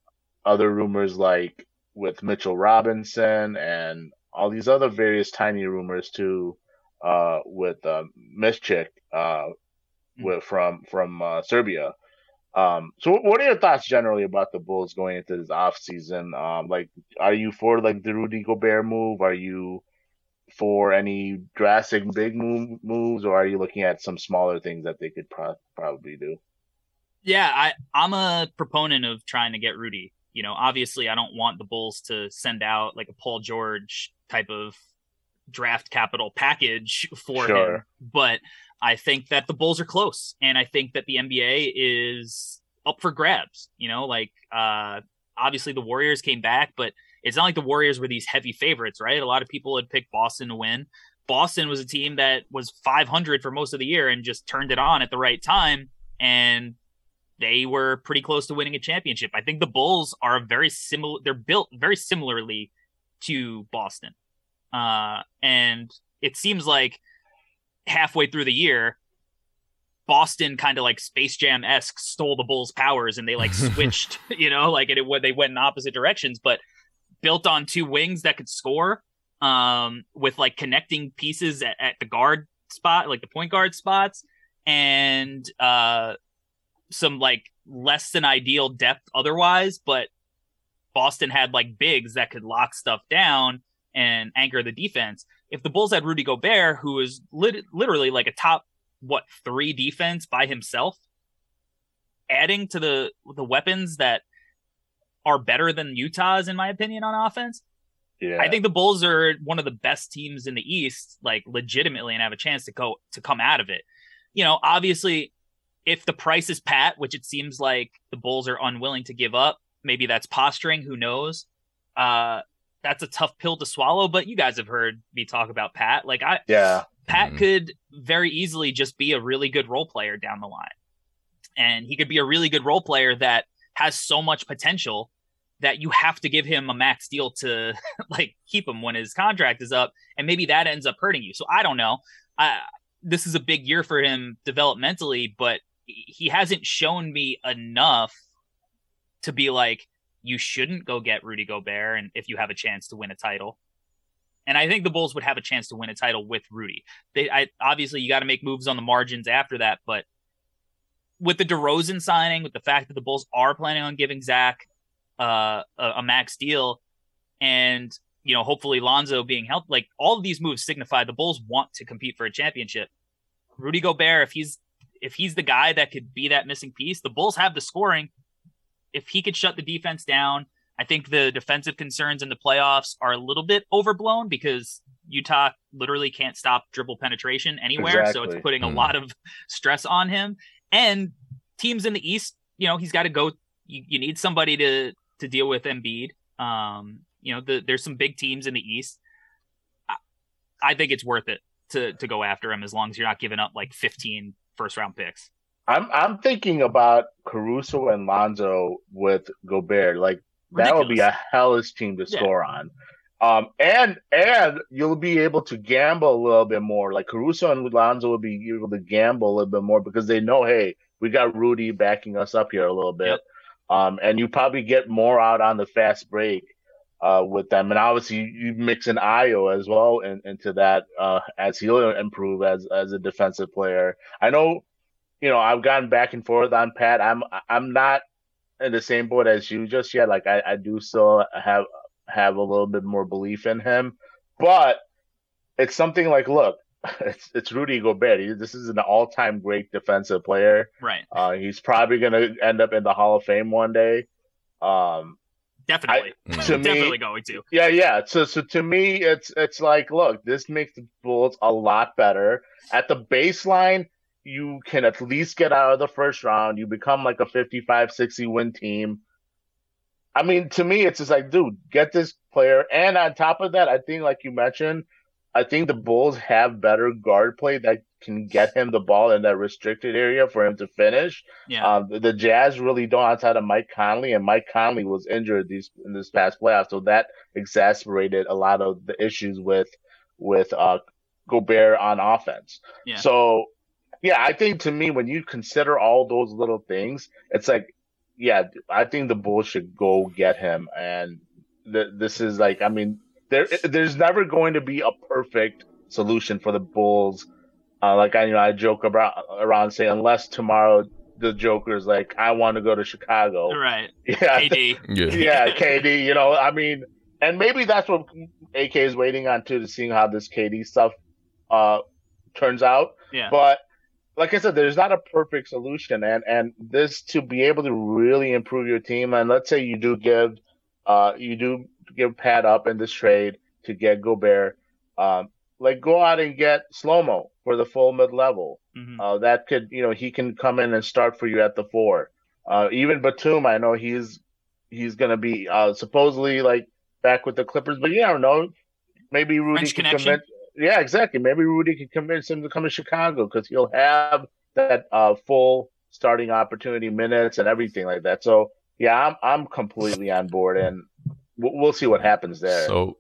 other rumors like with Mitchell Robinson and all these other various tiny rumors too, uh, with uh, Micic, uh, hmm. with from from uh, Serbia. Um, so what are your thoughts generally about the Bulls going into this offseason? Um, like, are you for like the Rudy Gobert move? Are you for any drastic big move, moves, or are you looking at some smaller things that they could pro- probably do? Yeah, I, I'm a proponent of trying to get Rudy. You know, obviously, I don't want the Bulls to send out like a Paul George type of draft capital package for sure. him, but I think that the Bulls are close, and I think that the NBA is up for grabs. You know, like uh, obviously the Warriors came back, but it's not like the Warriors were these heavy favorites, right? A lot of people had picked Boston to win. Boston was a team that was 500 for most of the year and just turned it on at the right time, and they were pretty close to winning a championship. I think the Bulls are very similar. They're built very similarly to Boston, uh, and it seems like halfway through the year, Boston kind of like Space Jam esque stole the Bulls' powers and they like switched, you know, like it, it they went in opposite directions, but built on two wings that could score, um, with like connecting pieces at, at the guard spot, like the point guard spots, and uh, some like less than ideal depth otherwise, but Boston had like bigs that could lock stuff down and anchor the defense if the Bulls had Rudy Gobert, who is lit- literally like a top what three defense by himself, adding to the the weapons that are better than Utah's in my opinion on offense. Yeah. I think the Bulls are one of the best teams in the East, like legitimately, and have a chance to go to come out of it. You know, obviously, if the price is pat, which it seems like the Bulls are unwilling to give up, maybe that's posturing. Who knows? Uh, that's a tough pill to swallow. But you guys have heard me talk about Pat. Like I, yeah, Pat mm-hmm. could very easily just be a really good role player down the line, and he could be a really good role player that has so much potential that you have to give him a max deal to like keep him when his contract is up, and maybe that ends up hurting you. So I don't know. I, this is a big year for him developmentally, but he hasn't shown me enough to be like you shouldn't go get Rudy Gobert and if you have a chance to win a title. And I think the Bulls would have a chance to win a title with Rudy. They I, obviously you got to make moves on the margins after that, but with the DeRozan signing, with the fact that the Bulls are planning on giving Zach uh, a, a, max deal, and you know hopefully Lonzo being helped, like all of these moves signify the Bulls want to compete for a championship. Rudy Gobert, if he's if he's the guy that could be that missing piece, the Bulls have the scoring if he could shut the defense down, I think the defensive concerns in the playoffs are a little bit overblown because Utah literally can't stop dribble penetration anywhere. Exactly. So it's putting mm. a lot of stress on him. And teams in the East, you know, he's got to go. You, you, need somebody to to deal with Embiid. Um, you know, the, there's some big teams in the East. I, I think it's worth it to to go after him as long as you're not giving up like 15 first round picks. I'm I'm thinking about Caruso and Lonzo with Gobert. Like Ridiculous. that would be a hellish team to yeah. score on. Um, and and you'll be able to gamble a little bit more. Like Caruso and Lonzo will be able to gamble a little bit more because they know, hey, we got Rudy backing us up here a little bit. Yep. Um, and you probably get more out on the fast break uh, with them. And obviously, you, mix an Ayo as well in, into that uh, as he'll improve as as a defensive player. I know you know, I've gone back and forth on Pat. I'm I'm not in the same boat as you just yet. Like I, I do still have have a little bit more belief in him, but it's something like, look, it's it's Rudy Gobert. He, this is an all time great defensive player. Right. Uh, he's probably gonna end up in the Hall of Fame one day. Um, definitely, I, to definitely going to. Yeah, yeah. So so to me, it's it's like, look, this makes the Bulls a lot better at the baseline you can at least get out of the first round. You become like a 55 60 win team. I mean, to me, it's just like, dude, get this player. And on top of that, I think, like you mentioned, I think the Bulls have better guard play that can get him the ball in that restricted area for him to finish. Yeah. Um, the, the, Jazz really don't outside of Mike Conley, and Mike Conley was injured these in this past playoff, so that exacerbated a lot of the issues with with uh, Gobert on offense. Yeah. So yeah, I think to me, when you consider all those little things, it's like, yeah, I think the Bulls should go get him. And th- this is like, I mean, there there's never going to be a perfect solution for the Bulls. Uh, like I you know I joke about around saying unless tomorrow the Joker's like, I want to go to Chicago. Right. Yeah. KD. Yeah. yeah, KD. You know, I mean, and maybe that's what AK is waiting on too, to seeing how this KD stuff uh turns out. Yeah. But like I said, there's not a perfect solution, and and this to be able to really improve your team, and let's say you do give, uh, you do give Pat up in this trade to get Gobert, um, like go out and get slow mo for the full mid level. Mhm. Uh, that could, you know, he can come in and start for you at the four. Uh, even Batum, I know he's he's gonna be uh, supposedly like back with the Clippers, but you don't know. Maybe Rudy French can connection. convince. Yeah, exactly. Maybe Rudy can convince him to come to Chicago because he'll have that uh, full starting opportunity minutes and everything like that. So yeah, I'm I'm completely on board, and we'll, we'll see what happens there. So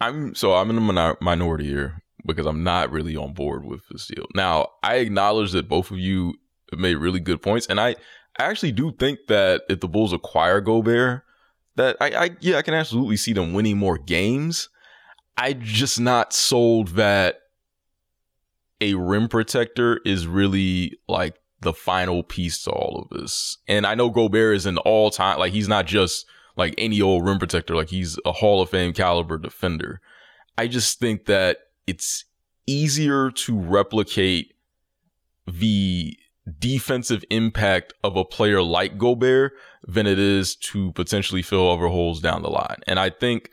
I'm so I'm in a minor- minority here because I'm not really on board with this deal. Now I acknowledge that both of you made really good points, and I, I actually do think that if the Bulls acquire Gobert, that I, I yeah I can absolutely see them winning more games. I just not sold that a rim protector is really like the final piece to all of this. And I know Gobert is an all time like he's not just like any old rim protector, like he's a Hall of Fame caliber defender. I just think that it's easier to replicate the defensive impact of a player like Gobert than it is to potentially fill other holes down the line. And I think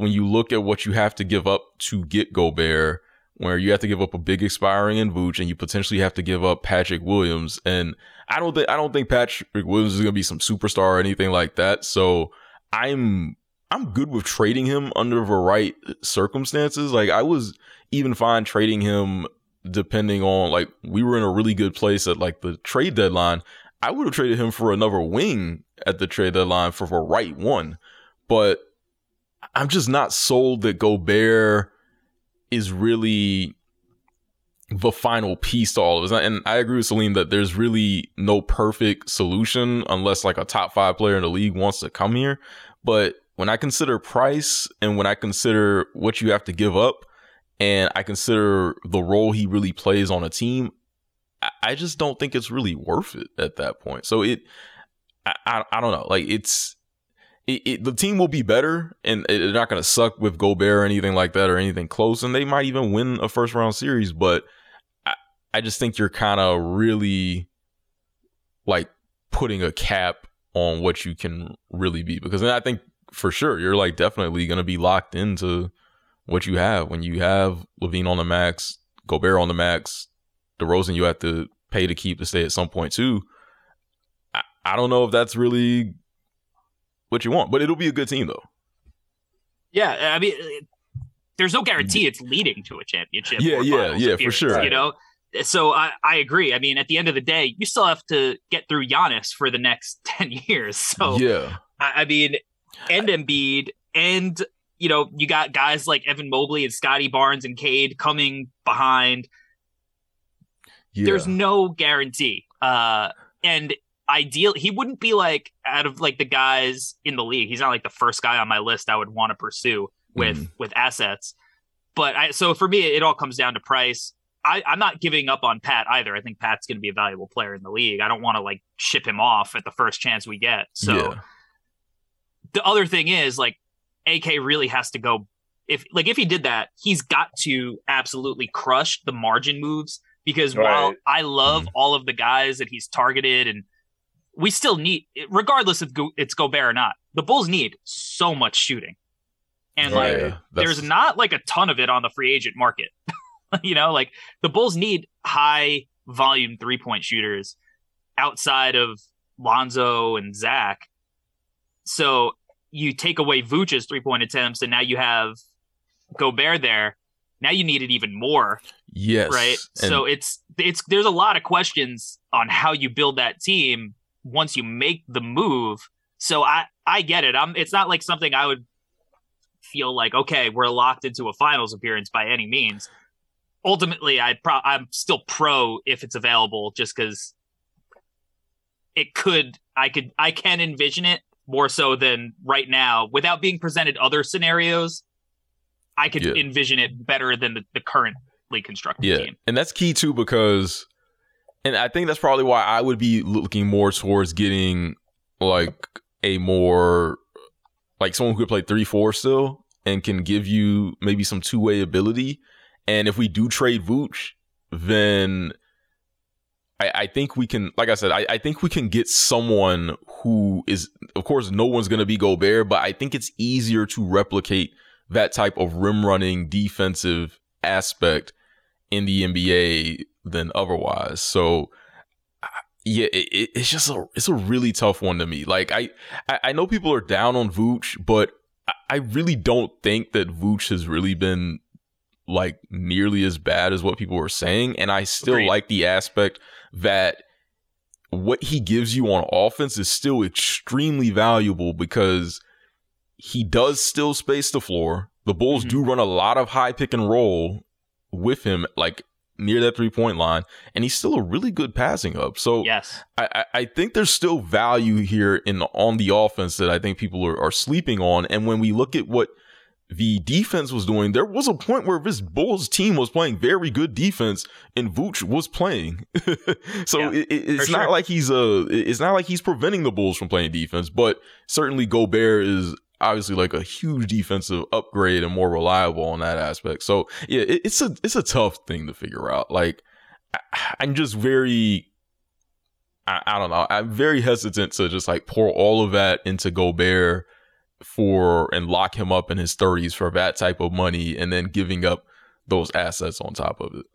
when you look at what you have to give up to get Gobert, where you have to give up a big expiring in Vooch and you potentially have to give up Patrick Williams. And I don't think I don't think Patrick Williams is gonna be some superstar or anything like that. So I'm I'm good with trading him under the right circumstances. Like I was even fine trading him depending on like we were in a really good place at like the trade deadline. I would have traded him for another wing at the trade deadline for the right one. But I'm just not sold that Gobert is really the final piece to all of this. And I agree with Celine that there's really no perfect solution unless like a top five player in the league wants to come here. But when I consider price and when I consider what you have to give up and I consider the role he really plays on a team, I- just don't think it's really worth it at that point. So it, I, I, I don't know. Like it's, it, it, the team will be better and they're not going to suck with Gobert or anything like that or anything close. And they might even win a first round series. But I, I just think you're kind of really like putting a cap on what you can really be. Because then I think for sure you're like definitely going to be locked into what you have when you have LaVine on the max, Gobert on the max, DeRozan you have to pay to keep to stay at some point too. I, I don't know if that's really what you want, but it'll be a good team though. Yeah, I mean, there's no guarantee it's leading to a championship. Yeah, or yeah, yeah, for sure. You know, so I, I agree. I mean, at the end of the day, you still have to get through Giannis for the next ten years. So yeah, I, I mean, and Embiid, and you know, you got guys like Evan Mobley and Scottie Barnes and Cade coming behind. yeah. There's no guarantee. Uh, and ideal, he wouldn't be like out of like the guys in the league. He's not like the first guy on my list I would want to pursue with Mhm. with assets. But I so for me, it all comes down to price. I, I'm not giving up on Pat either. I think Pat's going to be a valuable player in the league. I don't want to like ship him off at the first chance we get. So yeah. the other thing is like AK really has to go if like if he did that, he's got to absolutely crush the margin moves because while I love Mhm. all of the guys that he's targeted and we still need regardless if Go- it's Gobert or not. The Bulls need so much shooting. And like Yeah, there's not like a ton of it on the free agent market. you know, like the Bulls need high volume three point shooters outside of Lonzo and Zach. So you take away Vooch's three point attempts, and now you have Gobert there. Now you need it even more, yes, right? And- so it's it's there's a lot of questions on how you build that team once you make the move. So I I get it. I'm it's not like something I would feel like okay we're locked into a finals appearance by any means. Ultimately, I pro- I'm still pro if it's available, just because it could I could I can envision it more so than right now without being presented other scenarios. I could Yeah. envision it better than the, the currently constructed yeah, team. and that's key too because and I think that's probably why I would be looking more towards getting like a more like someone who could play three four still and can give you maybe some two way ability. And if we do trade Vooch, then I, I think we can, like I said, I, I think we can get someone who is, of course, no one's going to be Gobert, but I think it's easier to replicate that type of rim running defensive aspect in the NBA than otherwise. So, yeah, it, it's just a it's a really tough one to me. Like I I know people are down on Vooch, but I really don't think that Vooch has really been like nearly as bad as what people were saying, and I still Agreed. like the aspect that what he gives you on offense is still extremely valuable because he does still space the floor. The Bulls mm-hmm. do run a lot of high pick and roll with him, like near that three point line, and he's still a really good passing hub. So yes, I, I think there's still value here in on the offense that I think people are, are sleeping on. And when we look at what the defense was doing, there was a point where this Bulls team was playing very good defense and Vooch was playing. so yeah, it, it's not sure. like he's uh it's not like he's preventing the Bulls from playing defense, but certainly Gobert is obviously like a huge defensive upgrade and more reliable on that aspect. So yeah, it, it's a it's a tough thing to figure out. Like I, I'm just very I, I don't know. I'm very hesitant to just like pour all of that into Gobert for and lock him up in his 30s for that type of money and then giving up those assets on top of it.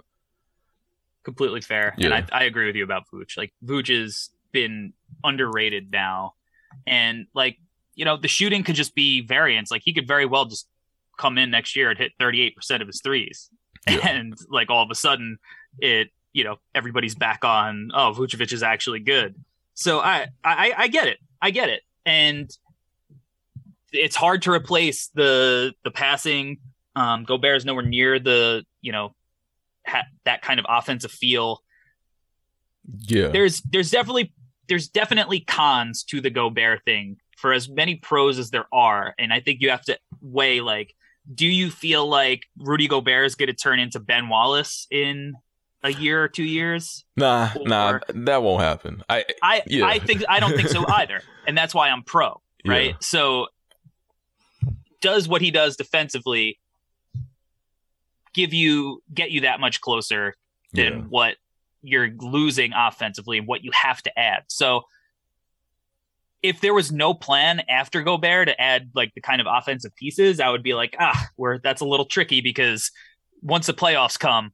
Completely fair. Yeah. And I, I agree with you about Vooch. Like Vooch has been underrated now. And like you know, the shooting could just be variance. Like he could very well just come in next year and hit 38% of his threes. Yeah. And like all of a sudden it, you know, everybody's back on, oh, Vucevic is actually good. So I, I, I get it. I get it. And it's hard to replace the, the passing. Um, Gobert is nowhere near the, you know, ha- that kind of offensive feel. Yeah. There's, there's definitely, there's definitely cons to the Gobert thing for as many pros as there are, and I think you have to weigh like, do you feel like Rudy Gobert is going to turn into Ben Wallace in a year or two years? Nah, or, nah, that won't happen. I, I, yeah. I think I don't think so either, and that's why I'm pro. Right. Yeah. So, does what he does defensively give you get you that much closer than yeah. what you're losing offensively and what you have to add? So if there was no plan after Gobert to add like the kind of offensive pieces, I would be like, ah, where that's a little tricky because once the playoffs come,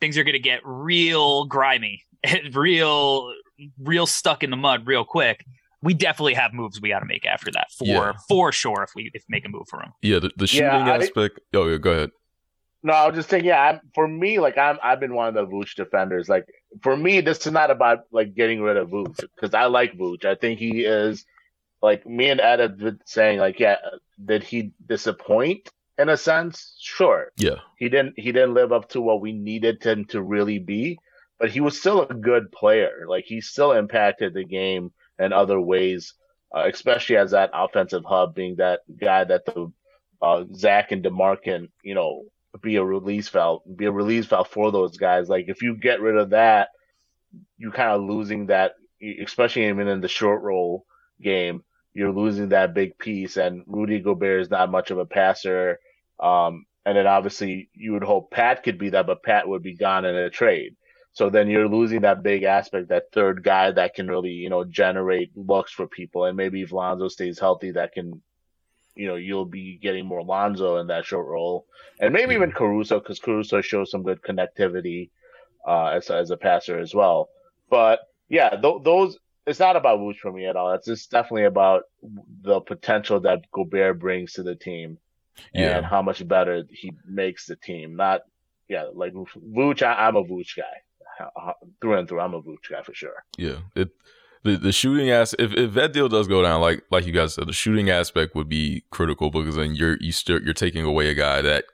things are going to get real grimy, real, real stuck in the mud real quick. We definitely have moves we got to make after that for yeah. for sure if we if make a move for him. Yeah, the, the shooting yeah, aspect. oh, yeah, go ahead. No, I was just saying, yeah. I'm, for me, like I'm, I've been one of the Vooch defenders. Like for me, this is not about like getting rid of Vooch because I like Vooch. I think he is like me and Ed have been saying, like, yeah, did he disappoint in a sense? Sure. Yeah. He didn't. He didn't live up to what we needed him to really be, but he was still a good player. Like he still impacted the game in other ways, uh, especially as that offensive hub, being that guy that the uh, Zach and DeMar can, you know, be a release valve, be a release valve for those guys. Like if you get rid of that, you kind of losing that, especially even in the short roll game. You're losing that big piece, and Rudy Gobert is not much of a passer. Um, and then obviously you would hope Pat could be that, but Pat would be gone in a trade. So then you're losing that big aspect, that third guy that can really, you know, generate looks for people. And maybe if Lonzo stays healthy, that can you know you'll be getting more Lonzo in that short role, and maybe even Caruso because Caruso shows some good connectivity uh, as as a passer as well. But yeah, th- those it's not about Vooch for me at all. It's just definitely about the potential that Gobert brings to the team yeah. and how much better he makes the team. Not yeah, like Vooch. I, am a Vooch guy through and through. I'm a Vooch guy for sure. Yeah, it the the shooting ass if, if that deal does go down, like like you guys said, the shooting aspect would be critical because then you're you still you're taking away a guy that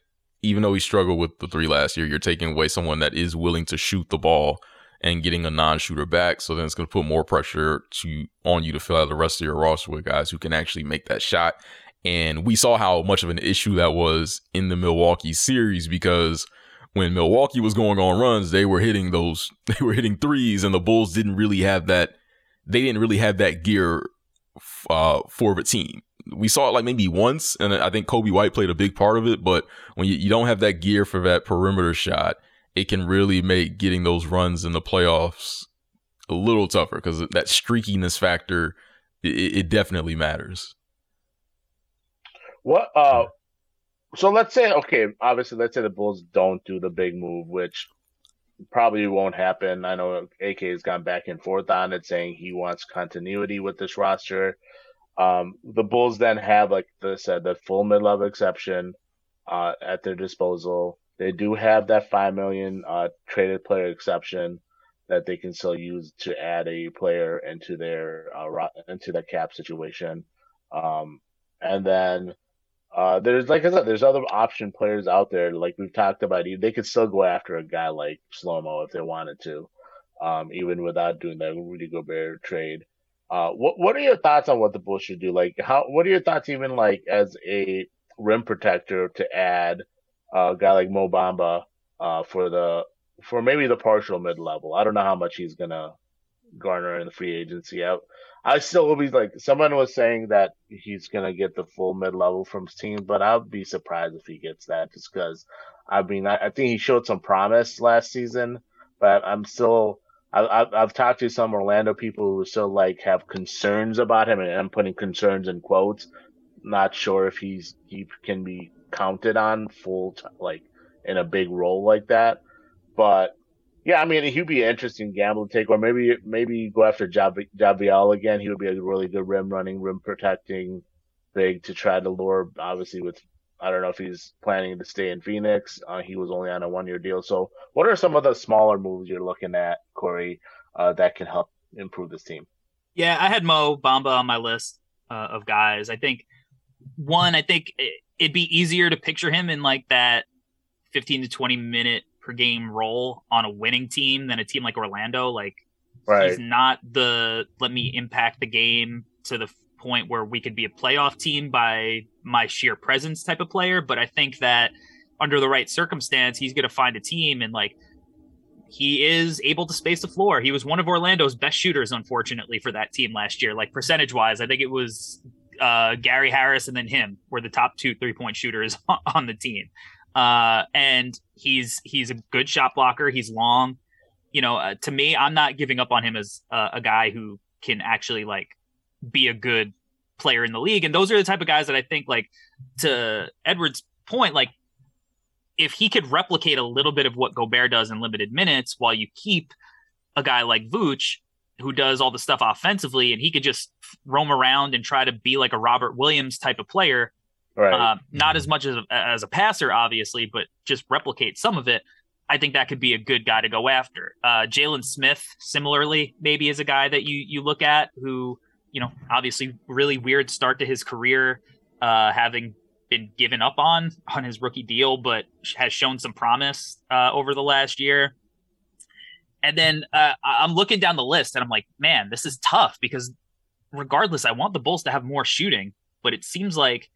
even though he struggled with the three last year, you're taking away someone that is willing to shoot the ball and getting a non-shooter back. So then it's going to put more pressure to on you to fill out the rest of your roster with guys who can actually make that shot. And we saw how much of an issue that was in the Milwaukee series because when Milwaukee was going on runs, they were hitting those, they were hitting threes, and the Bulls didn't really have that. They didn't really have that gear uh, for the team. We saw it like maybe once, and I think Coby White played a big part of it. But when you, you don't have that gear for that perimeter shot, it can really make getting those runs in the playoffs a little tougher because that streakiness factor, it, it definitely matters. What uh so let's say okay, obviously let's say the Bulls don't do the big move, which probably won't happen. I know AK has gone back and forth on it, saying he wants continuity with this roster. Um, the Bulls then have, like I said, the full mid level exception uh, at their disposal. They do have that five million uh, traded player exception that they can still use to add a player into their uh, into the cap situation. Um, and then uh, there's like I said, there's other option players out there. Like we've talked about, they could still go after a guy like Slomo if they wanted to, um, even without doing that Rudy Gobert trade. Uh, what what are your thoughts on what the Bulls should do? Like, how what are your thoughts even like as a rim protector to add a guy like Mo Bamba uh, for the for maybe the partial mid level? I don't know how much he's gonna garner in the free agency. I, I still will be like someone was saying that he's gonna get the full mid level from his team, but I'd be surprised if he gets that just because I mean I, I, think he showed some promise last season, but I'm still I, have talked to some Orlando people who still like have concerns about him, and I'm putting concerns in quotes. Not sure if he's he can be counted on full t- like in a big role like that, but yeah, I mean, he'd be an interesting gamble to take, or maybe maybe go after Jav- JaVale again. He would be a really good rim running, rim protecting big to try to lure. Obviously, with I don't know if he's planning to stay in Phoenix. Uh, he was only on a one year deal. So, what are some of the smaller moves you're looking at, Corey, uh, that can help improve this team? Yeah, I had Mo Bamba on my list uh, of guys. I think one, I think it'd be easier to picture him in like that 15 to 20 minute per game role on a winning team than a team like Orlando. Like right. he's not the let me impact the game to the point where we could be a playoff team by my sheer presence type of player. But I think that under the right circumstance, he's going to find a team and like he is able to space the floor. He was one of Orlando's best shooters, unfortunately, for that team last year. Like percentage wise, I think it was uh, Gary Harris and then him were the top two three point shooters on the team. Uh, and he's he's a good shot blocker. He's long. You know, uh, to me, I'm not giving up on him as uh, a guy who can actually like be a good player in the league. And those are the type of guys that I think, like, to Edwards' point, like, if he could replicate a little bit of what Gobert does in limited minutes, while you keep a guy like Vooch, who does all the stuff offensively, and he could just roam around and try to be like a Robert Williams type of player Right. Uh, not as much as a, as a passer, obviously, but just replicate some of it. I think that could be a good guy to go after. Uh, Jalen Smith, similarly, maybe is a guy that you you look at who, you know, obviously really weird start to his career, uh, having been given up on on his rookie deal, but has shown some promise uh, over the last year. And then uh, I'm looking down the list and I'm like, man, this is tough because regardless, I want the Bulls to have more shooting, but it seems like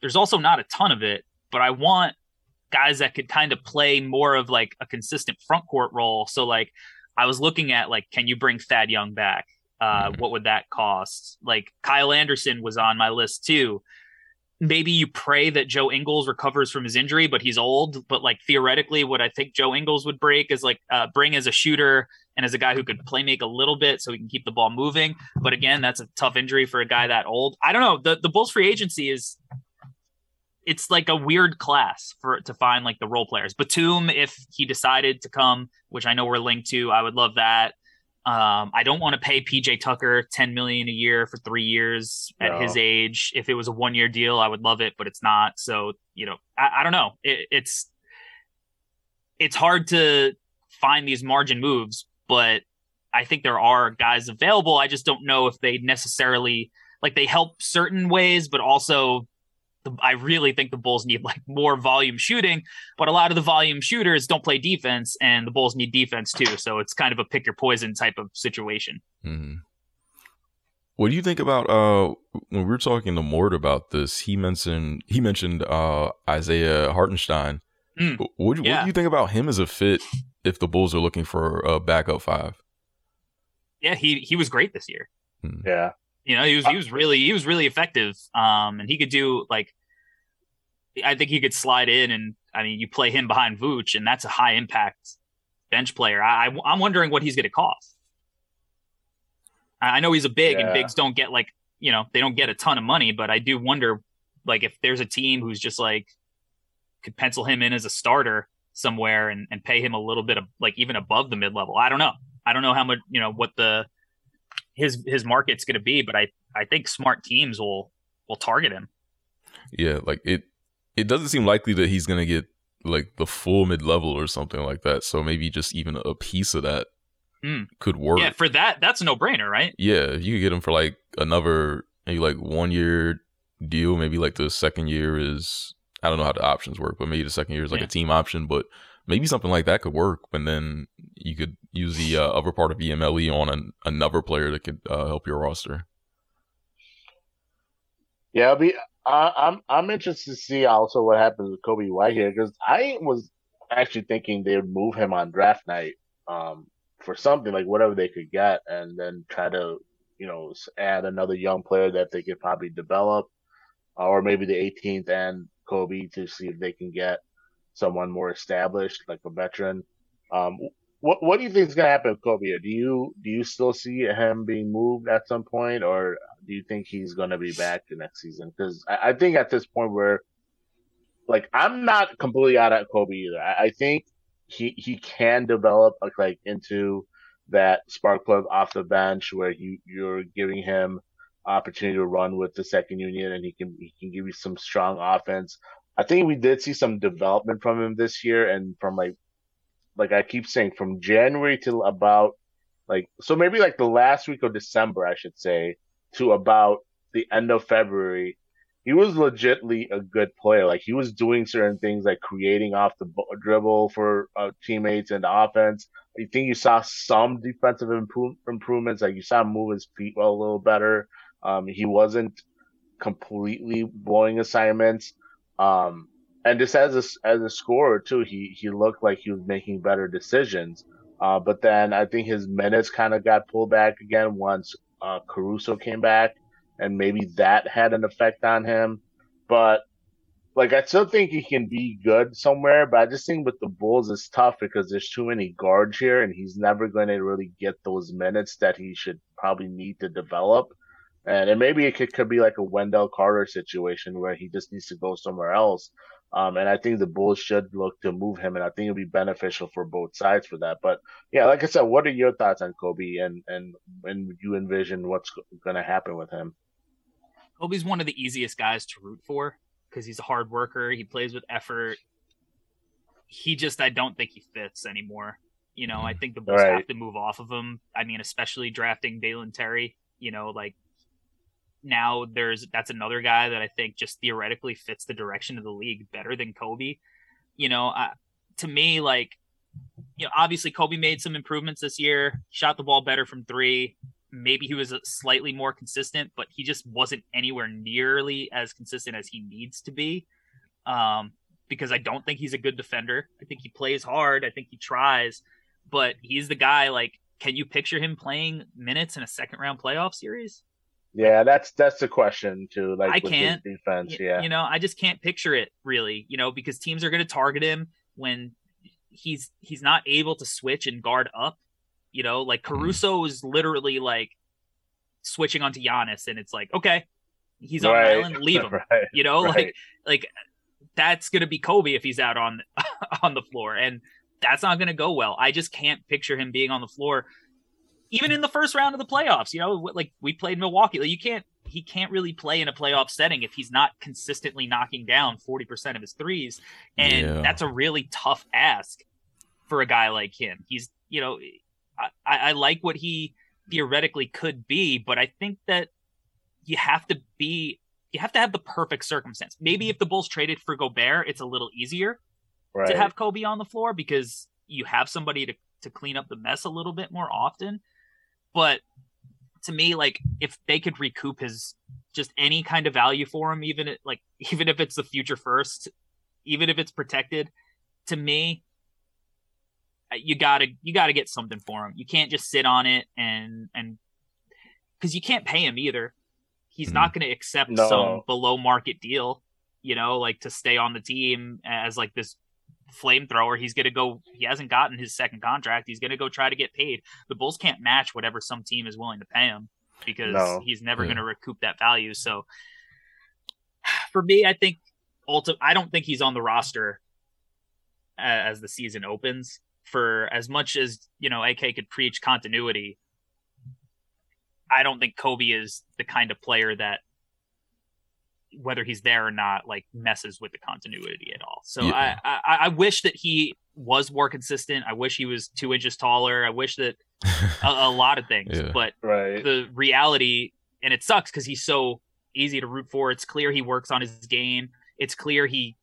there's also not a ton of it, but I want guys that could kind of play more of like a consistent front court role. So like I was looking at like, can you bring Thad Young back? Uh, mm-hmm. what would that cost? Like Kyle Anderson was on my list too. Maybe you pray that Joe Ingles recovers from his injury, but he's old. But like theoretically, what I think Joe Ingles would break is like uh, bring as a shooter and as a guy who could play make a little bit so he can keep the ball moving. But again, that's a tough injury for a guy that old. I don't know. The the Bulls free agency is it's like a weird class for to find like the role players. Batum, if he decided to come, which I know we're linked to, I would love that. Um, I don't want to pay PJ Tucker 10 million a year for three years at no. his age. If it was a one year deal, I would love it, but it's not. So, you know, I, I don't know. It, it's, it's hard to find these margin moves, but I think there are guys available. I just don't know if they necessarily like they help certain ways, but also I really think the Bulls need like more volume shooting, but a lot of the volume shooters don't play defense, and the Bulls need defense too. So it's kind of a pick your poison type of situation. Mm-hmm. What do you think about uh when we were talking to Mort about this? He mentioned he mentioned uh Isaiah Hartenstein Mm. What, yeah. what do you think about him as a fit if the Bulls are looking for a backup five? Yeah, he he was great this year. Mm. Yeah, you know he was he was really he was really effective. Um, and he could do like, I think he could slide in and I mean you play him behind Vooch and that's a high impact bench player. I, I'm wondering what he's going to cost. I know he's a big, yeah. and bigs don't get like you know they don't get a ton of money, but I do wonder like if there's a team who's just like could pencil him in as a starter somewhere and, and pay him a little bit of like even above the mid level. I don't know. I don't know how much you know what the his his market's going to be, but I I think smart teams will will target him. Yeah, like it it doesn't seem likely that he's going to get like the full mid level or something like that. So maybe just even a piece of that mm. could work. Yeah, for that, that's a no brainer, right? Yeah, if you could get him for like another maybe like one year deal. Maybe like the second year is I don't know how the options work, but maybe the second year is like yeah. a team option. But maybe something like that could work, and then you could use the uh, upper part of EMLE on an, another player that could uh, help your roster. Yeah, be. Uh, I'm I'm interested to see also what happens with Coby White here because I was actually thinking they would move him on draft night um, for something like whatever they could get, and then try to you know add another young player that they could probably develop, or maybe the 18th and Coby to see if they can get someone more established like a veteran. Um, what what do you think is gonna happen with Coby? Do you do you still see him being moved at some point, or do you think he's gonna be back the next season? Because I, I, think at this point where, like, I'm not completely out at Coby either. I, I think he he can develop like, like into that spark plug off the bench where you you're giving him opportunity to run with the second union and he can he can give you some strong offense. I think we did see some development from him this year and from like like I keep saying, from January till about like so maybe like the last week of December, I should say, to about the end of February, he was legitly a good player. Like he was doing certain things like creating off the dribble for uh, teammates and offense. I think you saw some defensive improve- improvements. Like you saw him move his feet a little better. Um, he wasn't completely blowing assignments. Um, and just as a, as a scorer too, he he looked like he was making better decisions. Uh, but then I think his minutes kind of got pulled back again once uh, Caruso came back, and maybe that had an effect on him. But like I still think he can be good somewhere, but I just think with the Bulls it's tough because there's too many guards here, and he's never going to really get those minutes that he should probably need to develop. And, and maybe it could, could be like a Wendell Carter situation where he just needs to go somewhere else. Um, and I think the Bulls should look to move him, and I think it'll be beneficial for both sides for that. But yeah, like I said, what are your thoughts on Coby, and and and you envision what's going to happen with him? Coby's one of the easiest guys to root for because he's a hard worker. He plays with effort. He just, I don't think he fits anymore. You know, I think the Bulls right. have to move off of him. I mean, especially drafting Dalen Terry. You know, like now there's that's another guy that I think just theoretically fits the direction of the league better than Coby. You know, uh, to me, like, you know, obviously Coby made some improvements this year, shot the ball better from three. Maybe he was slightly more consistent, but he just wasn't anywhere nearly as consistent as he needs to be. Um, because I don't think he's a good defender. I think he plays hard. I think he tries, but he's the guy. Like, can you picture him playing minutes in a second round playoff series? Yeah, that's that's the question too. Like I can't defense. Yeah, you know, I just can't picture it really. You know, because teams are going to target him when he's he's not able to switch and guard up. You know, like mm-hmm. Caruso is literally like switching onto Giannis, and it's like, okay, he's on right. island, leave him. right. You know, right. like like that's gonna be Coby if he's out on on the floor, and that's not gonna go well. I just can't picture him being on the floor even in the first round of the playoffs, you know, like we played Milwaukee, like you can't he can't really play in a playoff setting if he's not consistently knocking down 40% of his threes. And yeah. that's a really tough ask for a guy like him. He's, you know, I, I like what he theoretically could be, but I think that you have to be you have to have the perfect circumstance. Maybe if the Bulls traded for Gobert, it's a little easier right. to have Coby on the floor because you have somebody to, to clean up the mess a little bit more often. But to me, like if they could recoup his just any kind of value for him, even it, like even if it's the future first, even if it's protected, to me, you gotta you gotta get something for him. You can't just sit on it and and because you can't pay him either. He's mm not going to accept no. some below market deal, you know, like to stay on the team as like this flamethrower. He's going to go. He hasn't gotten his second contract. He's going to go try to get paid. The Bulls can't match whatever some team is willing to pay him because no. he's never yeah. going to recoup that value. So for me, I think ulti- I don't think he's on the roster uh, as the season opens. For as much as you know, AK could preach continuity, I don't think Coby is the kind of player that whether he's there or not like messes with the continuity at all. So yeah. I, I, I wish that he was more consistent. I wish he was two inches taller. I wish that a, a lot of things, yeah. but right. the reality and it sucks because he's so easy to root for. It's clear he works on his game. It's clear he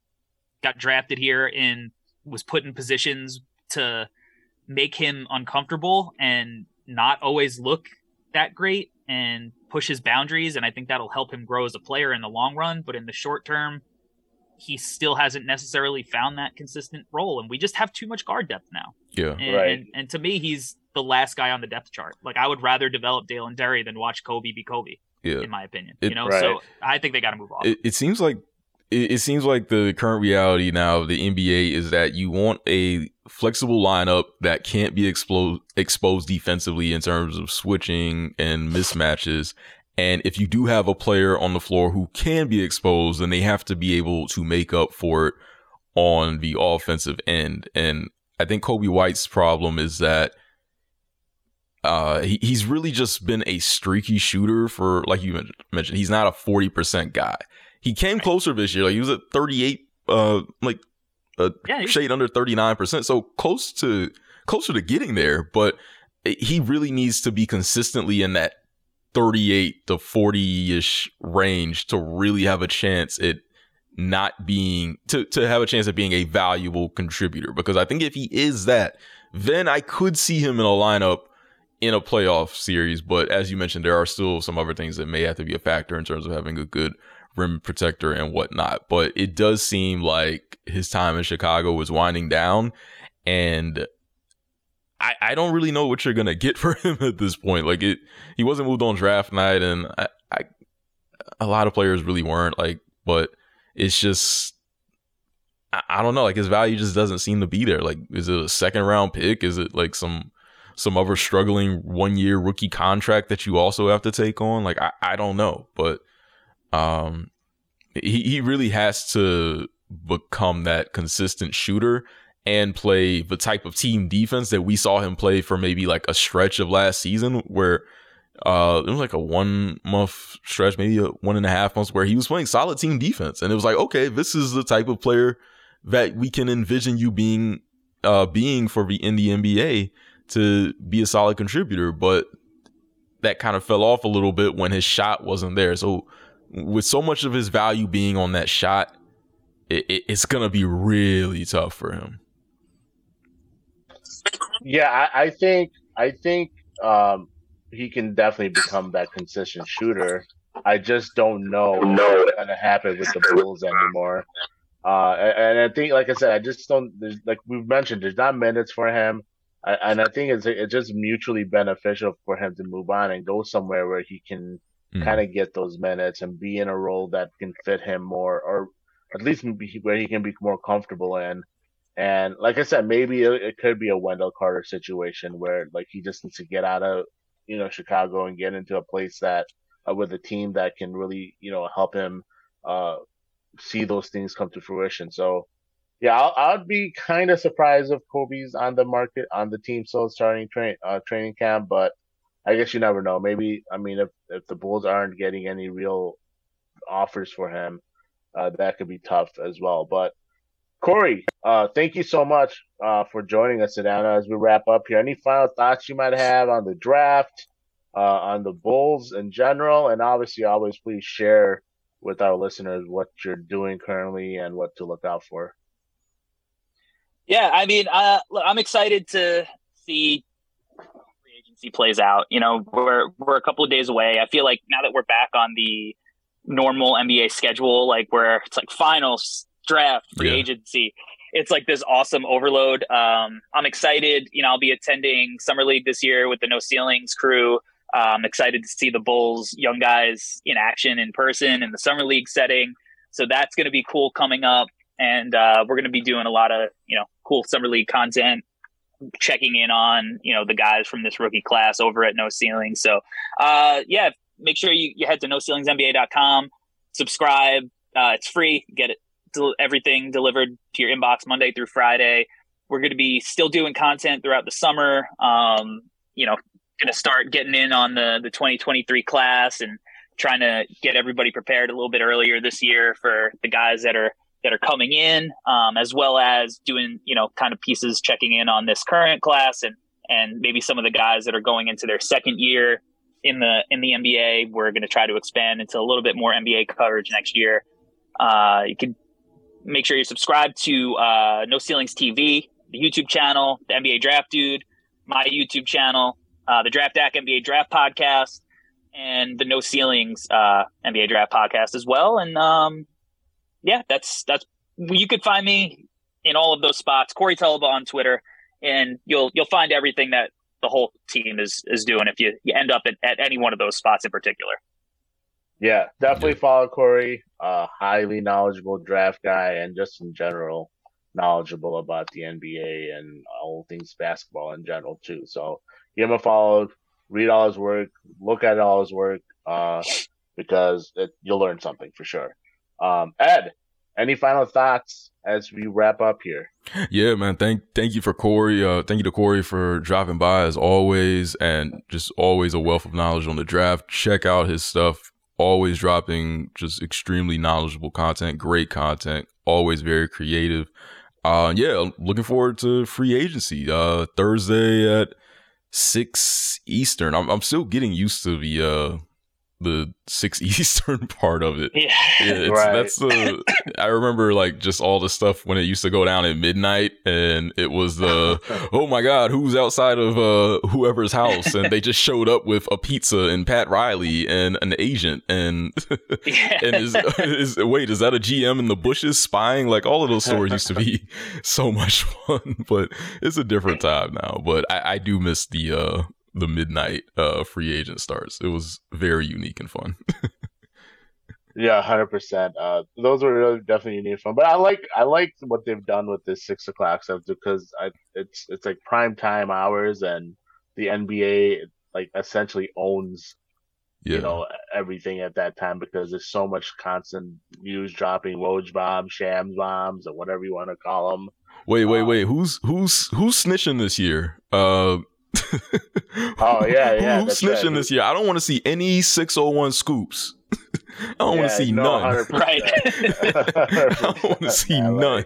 got drafted here and was put in positions to make him uncomfortable and not always look that great and push his boundaries. And I think that'll help him grow as a player in the long run. But in the short term, he still hasn't necessarily found that consistent role. And we just have too much guard depth now. Yeah. And, right. and, and to me, he's the last guy on the depth chart. Like I would rather develop Dalen Terry than watch Coby be Coby. Yeah. In my opinion, it, you know, right. so I think they got to move off. It, it seems like it, it seems like the current reality now of the NBA is that you want a flexible lineup that can't be expo- exposed defensively in terms of switching and mismatches. And if you do have a player on the floor who can be exposed, then they have to be able to make up for it on the offensive end. And I think Coby White's problem is that uh, he, he's really just been a streaky shooter for, like you mentioned, he's not a 40% guy. He came closer this year. Like he was at 38, uh, like a yeah, shade under 39%. So close to, closer to getting there, but he really needs to be consistently in that 38 to 40 ish range to really have a chance at not being, to, to have a chance at being a valuable contributor. Because I think if he is that, then I could see him in a lineup in a playoff series. But as you mentioned, there are still some other things that may have to be a factor in terms of having a good rim protector and whatnot. But it does seem like his time in Chicago was winding down. And I, I don't really know what you're gonna get for him at this point. Like it, he wasn't moved on draft night, and I, I, a lot of players really weren't. Like, but it's just, I, I don't know. Like his value just doesn't seem to be there. Like, is it a second round pick? Is it like some some other struggling one year rookie contract that you also have to take on? Like, I, I don't know, but um, he, he really has to become that consistent shooter and play the type of team defense that we saw him play for maybe like a stretch of last season where uh it was like a one month stretch, maybe a one and a half months where he was playing solid team defense. And it was like, okay, this is the type of player that we can envision you being uh being for the in the NBA to be a solid contributor. But that kind of fell off a little bit when his shot wasn't there. So with so much of his value being on that shot, it, it, it's gonna be really tough for him. Yeah, I, I think I think um, he can definitely become that consistent shooter. I just don't know what's gonna happen with the Bulls anymore. Uh, and, and, I think, like I said, I just don't. There's, like we've mentioned, there's not minutes for him, I, and I think it's it's just mutually beneficial for him to move on and go somewhere where he can mm. kind of get those minutes and be in a role that can fit him more, or at least where he can be more comfortable in. And like I said, maybe it, it could be a Wendell Carter situation where like he just needs to get out of you know Chicago and get into a place that uh, with a team that can really you know help him uh, see those things come to fruition. So yeah, I'll, I'd be kind of surprised if Coby's on the market on the team still starting train uh, training camp, but I guess you never know. Maybe I mean if if the Bulls aren't getting any real offers for him, uh, that could be tough as well. But Corey, uh, thank you so much uh, for joining us today. As we wrap up here, any final thoughts you might have on the draft, uh, on the Bulls in general, and obviously, always please share with our listeners what you're doing currently and what to look out for. Yeah, I mean, uh, I'm excited to see plays out. You know, we're we're a couple of days away. I feel like now that we're back on the normal NBA schedule, like where it's like finals draft, free yeah. agency. It's like this awesome overload. Um, I'm excited. You know, I'll be attending summer league this year with the No Ceilings crew. I'm um, excited to see the Bulls young guys in action in person in the summer league setting. So that's going to be cool coming up, and uh, we're going to be doing a lot of you know cool summer league content, checking in on you know the guys from this rookie class over at No Ceiling. So uh, yeah, make sure you, you head to NoCeilingsNBA.com, subscribe. Uh, it's free. Get it everything delivered to your inbox Monday through Friday. We're going to be still doing content throughout the summer. Um, you know, going to start getting in on the the 2023 class and trying to get everybody prepared a little bit earlier this year for the guys that are that are coming in, um, as well as doing you know kind of pieces checking in on this current class and and maybe some of the guys that are going into their second year in the in the NBA. We're going to try to expand into a little bit more NBA coverage next year. Uh, you can make sure you subscribe to uh, No Ceilings TV, the YouTube channel, the NBA Draft Dude, my YouTube channel, uh, the Draft Deck NBA Draft Podcast, and the No Ceilings uh, NBA Draft Podcast as well. And um, yeah, that's that's you could find me in all of those spots. Corey Tulaba on Twitter, and you'll you'll find everything that the whole team is is doing if you, you end up at, at any one of those spots in particular. Yeah, definitely follow Corey. Uh, highly knowledgeable draft guy, and just in general knowledgeable about the NBA and all things basketball in general too. So give him a follow, read all his work, look at all his work, uh, because it, you'll learn something for sure. Um, Ed, any final thoughts as we wrap up here? Yeah, man. Thank thank you for Corey. Uh, thank you to Corey for dropping by as always, and just always a wealth of knowledge on the draft. Check out his stuff. Always dropping just extremely knowledgeable content, great content, always very creative. Uh, yeah, looking forward to free agency. Uh, Thursday at six Eastern. I'm I'm still getting used to the uh the six Eastern part of it. Yeah, yeah right. That's the. I remember like just all the stuff when it used to go down at midnight, and it was the oh my god, who's outside of uh whoever's house, and they just showed up with a pizza and Pat Riley and an agent, and yeah. and is, is wait is that a GM in the bushes spying? Like all of those stories used to be so much fun, but it's a different time now. But I, I do miss the uh the midnight uh, free agent starts. It was very unique and fun. yeah, hundred uh, percent. Those were really definitely unique and fun. But I like I like what they've done with this six o'clock stuff because I, it's it's like prime time hours and the NBA like essentially owns yeah. you know everything at that time because there's so much constant news dropping, Woj bombs, Shams bombs, or whatever you want to call them. Wait, wait, um, wait. Who's who's who's snitching this year? Uh, oh yeah, yeah. Who's snitching right. this year? I don't want to see any 601 scoops. I don't yeah, want to see no, none. Right. I don't want to see man, none.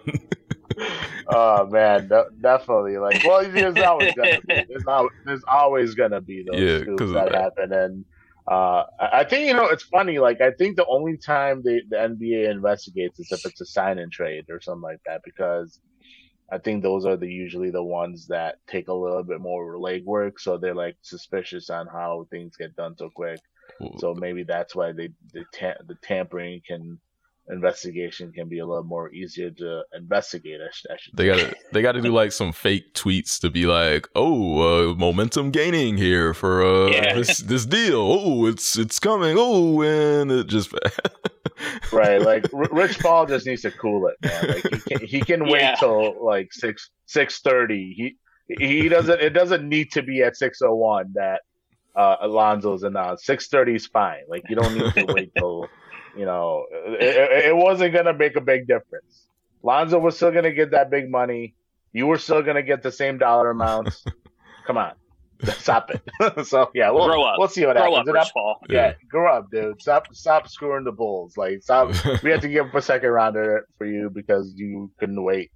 oh man, definitely. Like, well, there's always gonna be. There's, always, there's always gonna be those yeah, scoops that, that happen, and uh, I think you know it's funny. Like, I think the only time the the NBA investigates is if it's a sign and trade or something like that, because I think those are the usually the ones that take a little bit more legwork, so they're like suspicious on how things get done so quick. So maybe that's why they the, ta- the tampering can investigation can be a little more easier to investigate. I, I they got to they got to do like some fake tweets to be like, oh, uh, momentum gaining here for uh, yeah. this this deal. Oh, it's it's coming. Oh, and it just right. Like Rich Paul just needs to cool it, man. Like he can, he can wait yeah. till like six six thirty. He he doesn't. It doesn't need to be at six oh one that uh, Alonzo's announced. Six thirty is fine. Like you don't need to wait till you know it, it wasn't gonna make a big difference. Lonzo was still gonna get that big money. You were still gonna get the same dollar amounts. Come on. Stop it. so yeah, we'll, grow up. We'll see what grow happens. Up, Paul. Yeah, yeah, grow up, dude. Stop, stop screwing the Bulls. Like, stop. we had to give up a second rounder for you because you couldn't wait.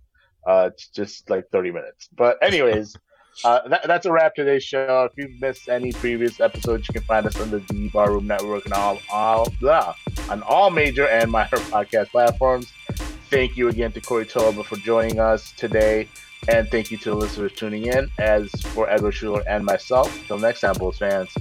Uh, just like thirty minutes. But anyways, uh, that, that's a wrap today's show. If you've missed any previous episodes, you can find us on the D Barroom Network and all, all blah, on all major and minor podcast platforms. Thank you again to Corey Tulaba for joining us today. And thank you to the listeners tuning in. As for Edward Schuler and myself, till next time, Bulls fans,